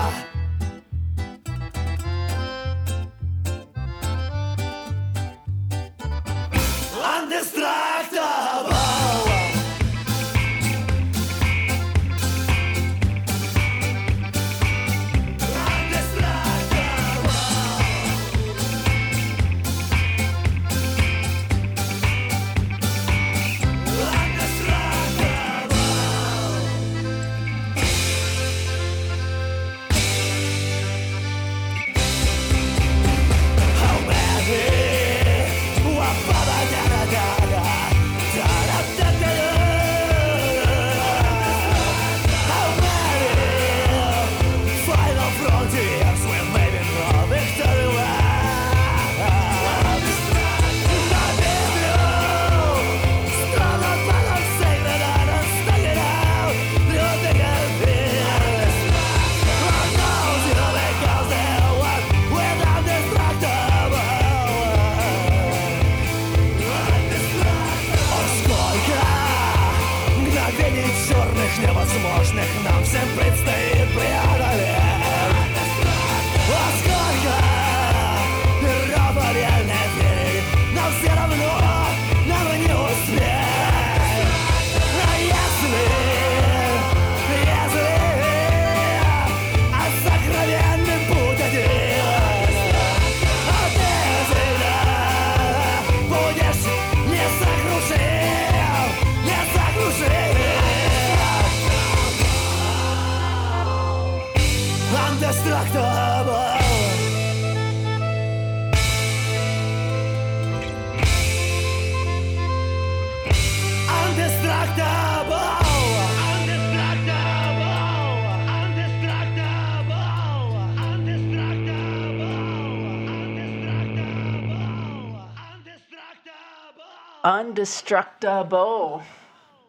Speaker 2: Undestructible.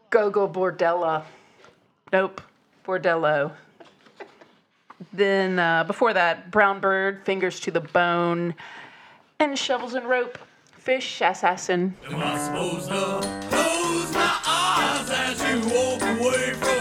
Speaker 2: Gogol Bordella. Nope. Bordello. then uh, before that, Brown Bird, Fingers to the Bone, and Shovels and Rope, Fish Assassin.
Speaker 15: Am I supposed to close my eyes as you walk away from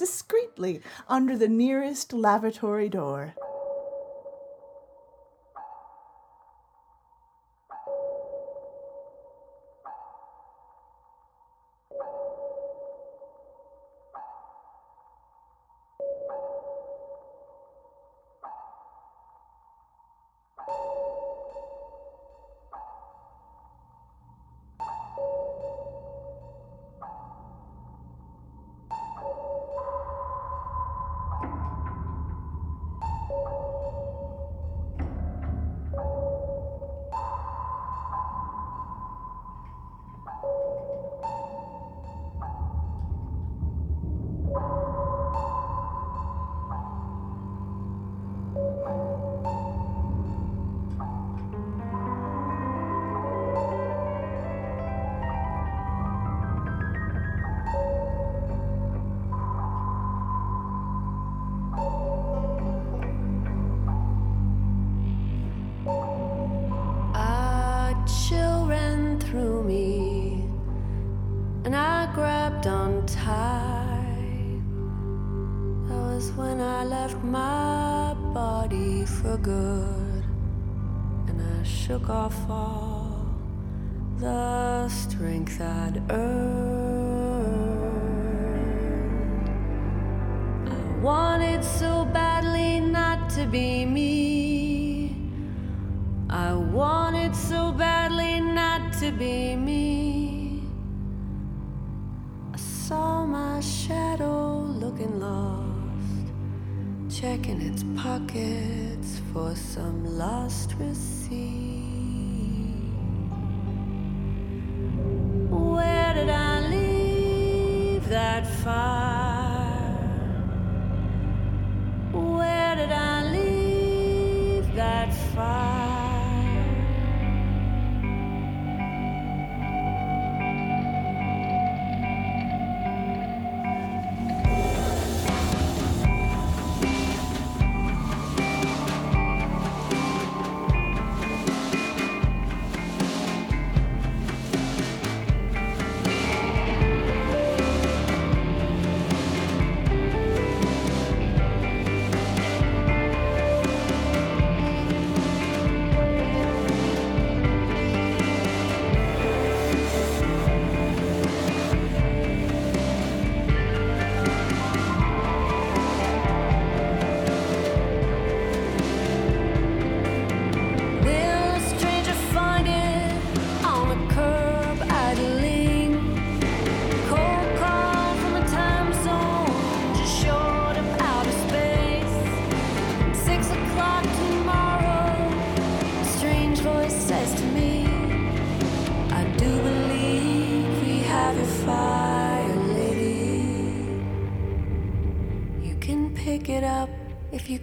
Speaker 19: discreetly under the nearest lavatory door.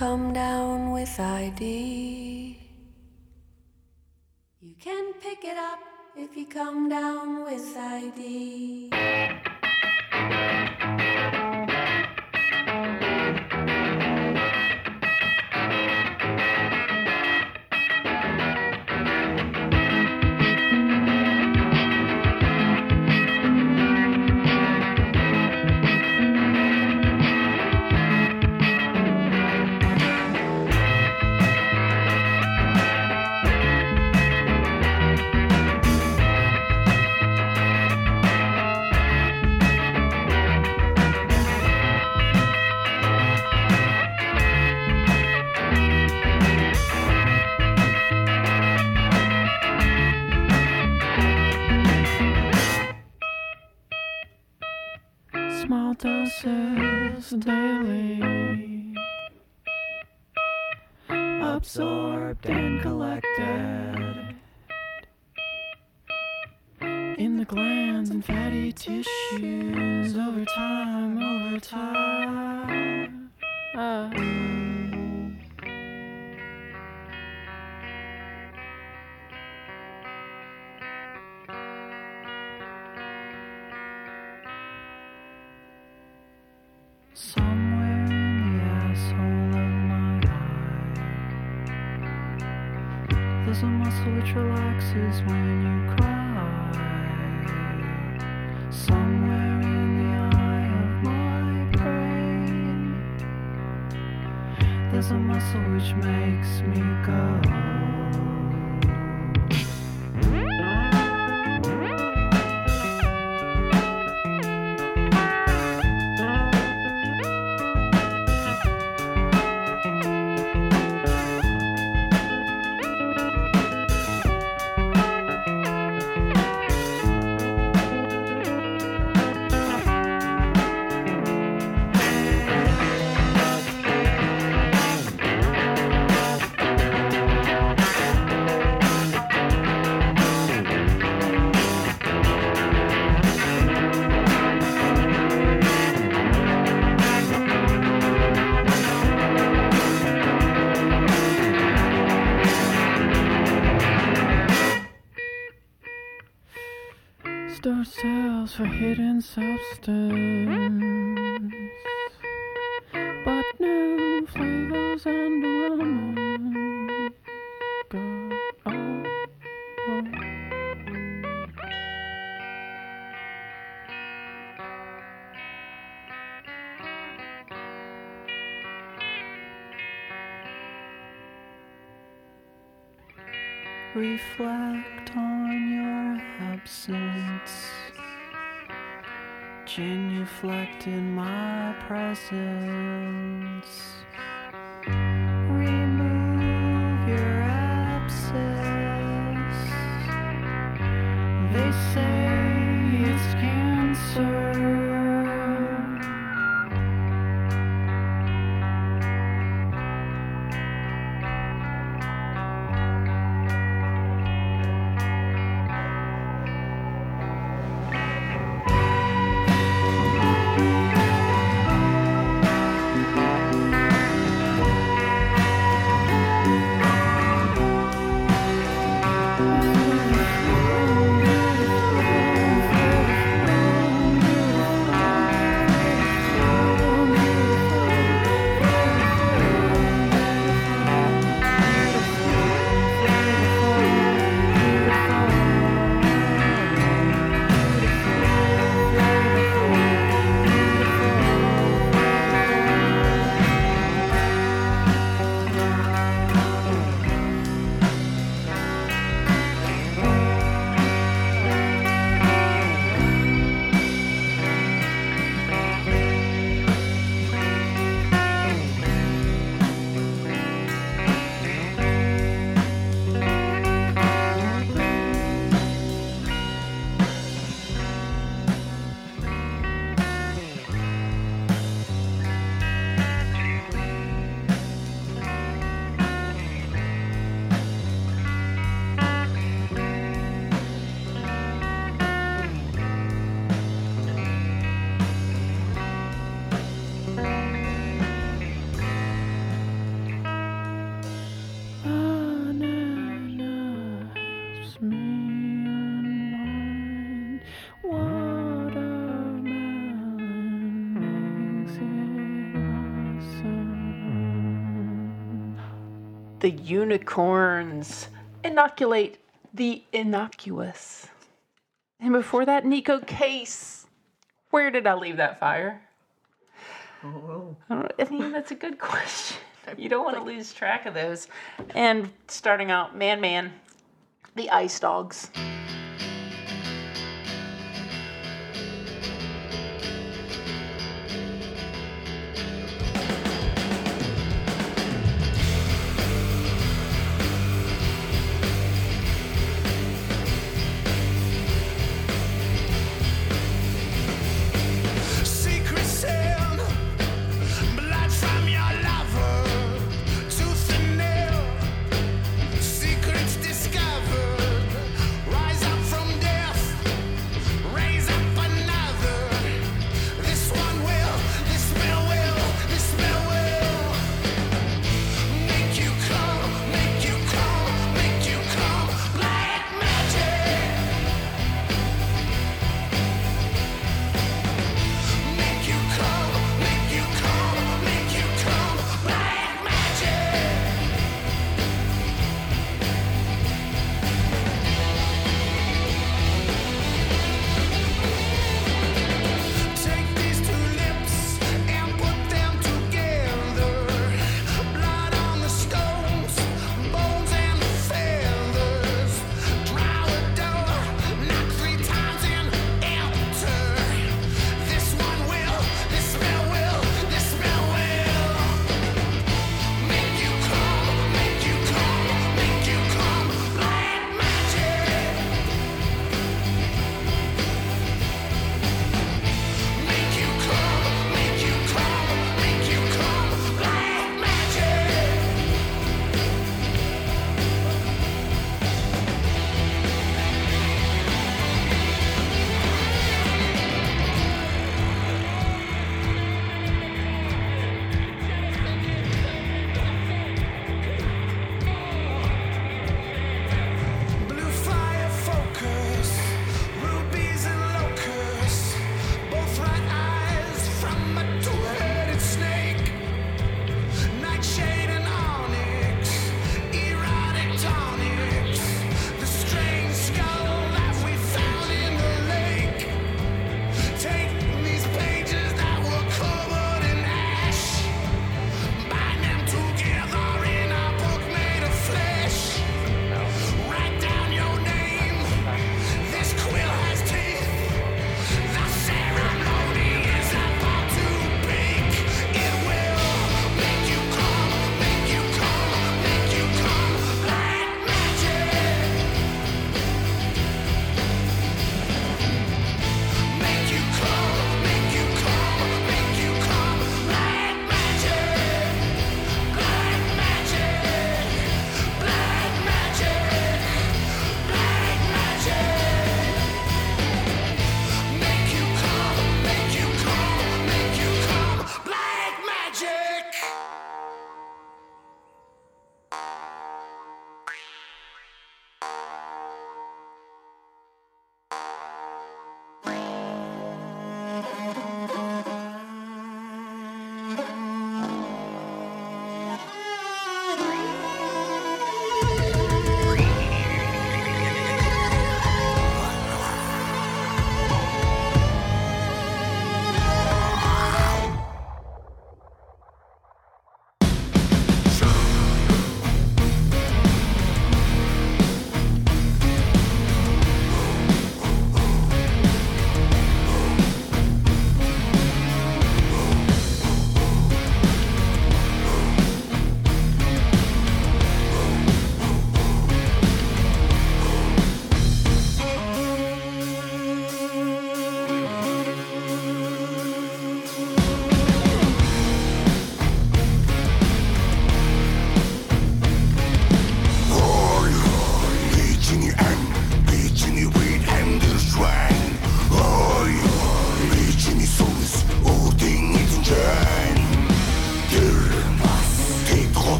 Speaker 31: Come down with ID. Substance, but new flavors and aromas. Go, oh, oh. oh. Reflect Genuflect in my presence.
Speaker 2: The unicorns inoculate the innocuous. And before that, Neko Case. Where did I leave that fire? Oh, I, don't, I mean, that's a good question. You don't want to lose track of those. And starting out, Man Man, the Ice Dogs.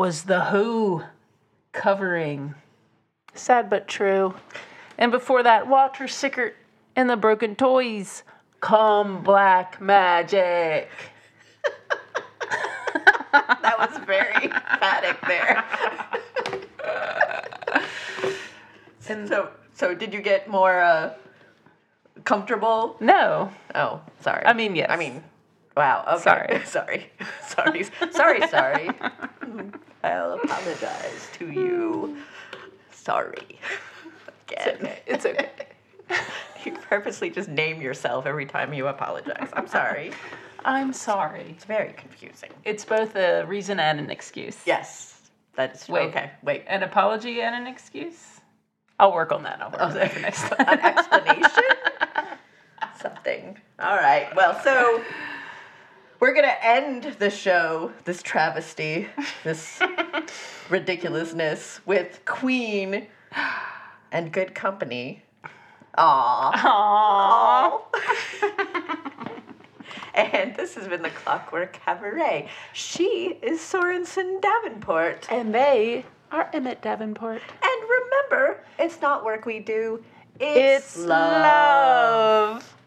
Speaker 2: Was The Who covering Sad But True. And before that, Walter Sickert and the Broken Toys. Come Black Magic.
Speaker 1: that was very emphatic there. and so, so did you get more uh, comfortable?
Speaker 2: No.
Speaker 1: Oh, sorry.
Speaker 2: I mean, yes.
Speaker 1: I mean, wow. Okay.
Speaker 2: Sorry.
Speaker 1: sorry. sorry. Sorry. Sorry. I'll apologize to you. Sorry. Again.
Speaker 2: It's okay.
Speaker 1: You purposely just name yourself every time you apologize. I'm sorry.
Speaker 2: I'm sorry.
Speaker 1: It's very confusing.
Speaker 2: It's both a reason and an excuse.
Speaker 1: Yes. That's
Speaker 2: Wait.
Speaker 1: okay. Wait.
Speaker 2: An apology and an excuse? I'll work on that. I'll work on that for next time.
Speaker 1: An explanation? Something. All right. Well, so we're going to end the show, this travesty, this ridiculousness, with Queen and Good Company. Aww. Aww. and this has been the Clockwork Cabaret. She is Sorensen Davenport.
Speaker 2: And they are Emmett Davenport.
Speaker 1: And remember, it's not work we do,
Speaker 2: It's
Speaker 1: it's, love.
Speaker 32: Take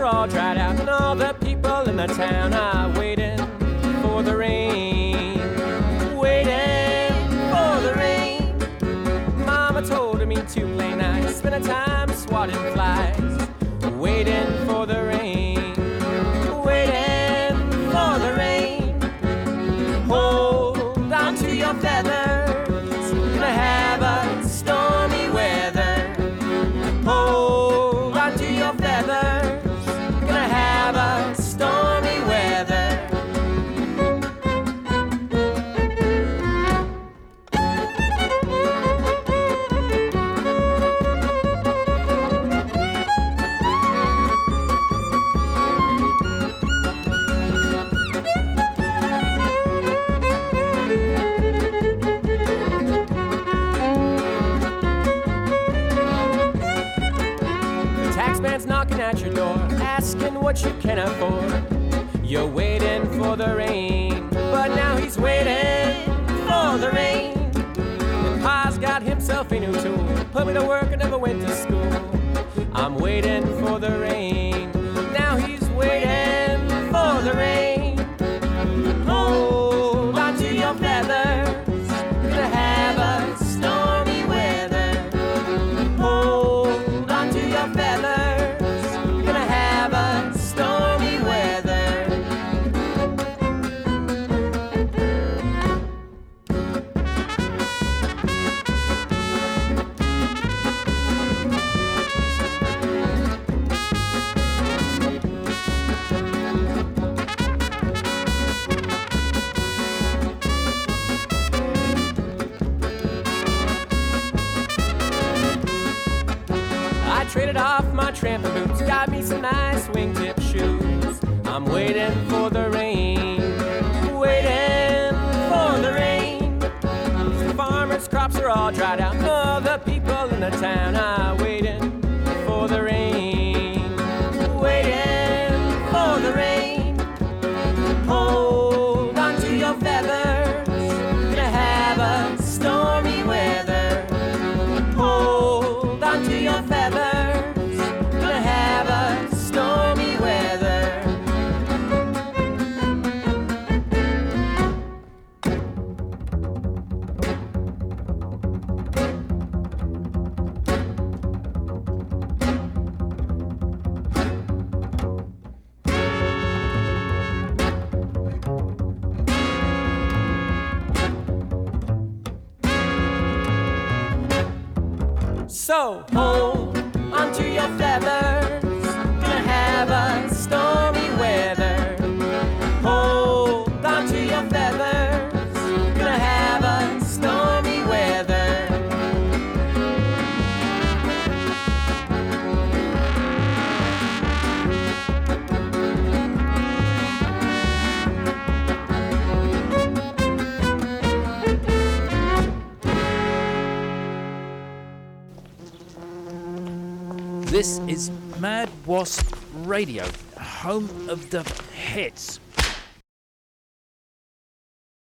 Speaker 32: were all
Speaker 13: dried out, and all the people in the town are waiting for the rain. Waiting for the rain. Mama told me to play nice, spend a time swatting what you can afford. You're waiting for the rain, but now he's waiting for the rain. And Pa's got himself a new tool, put me to work I never went to school. I'm waiting for the rain.
Speaker 33: Radio, home of the.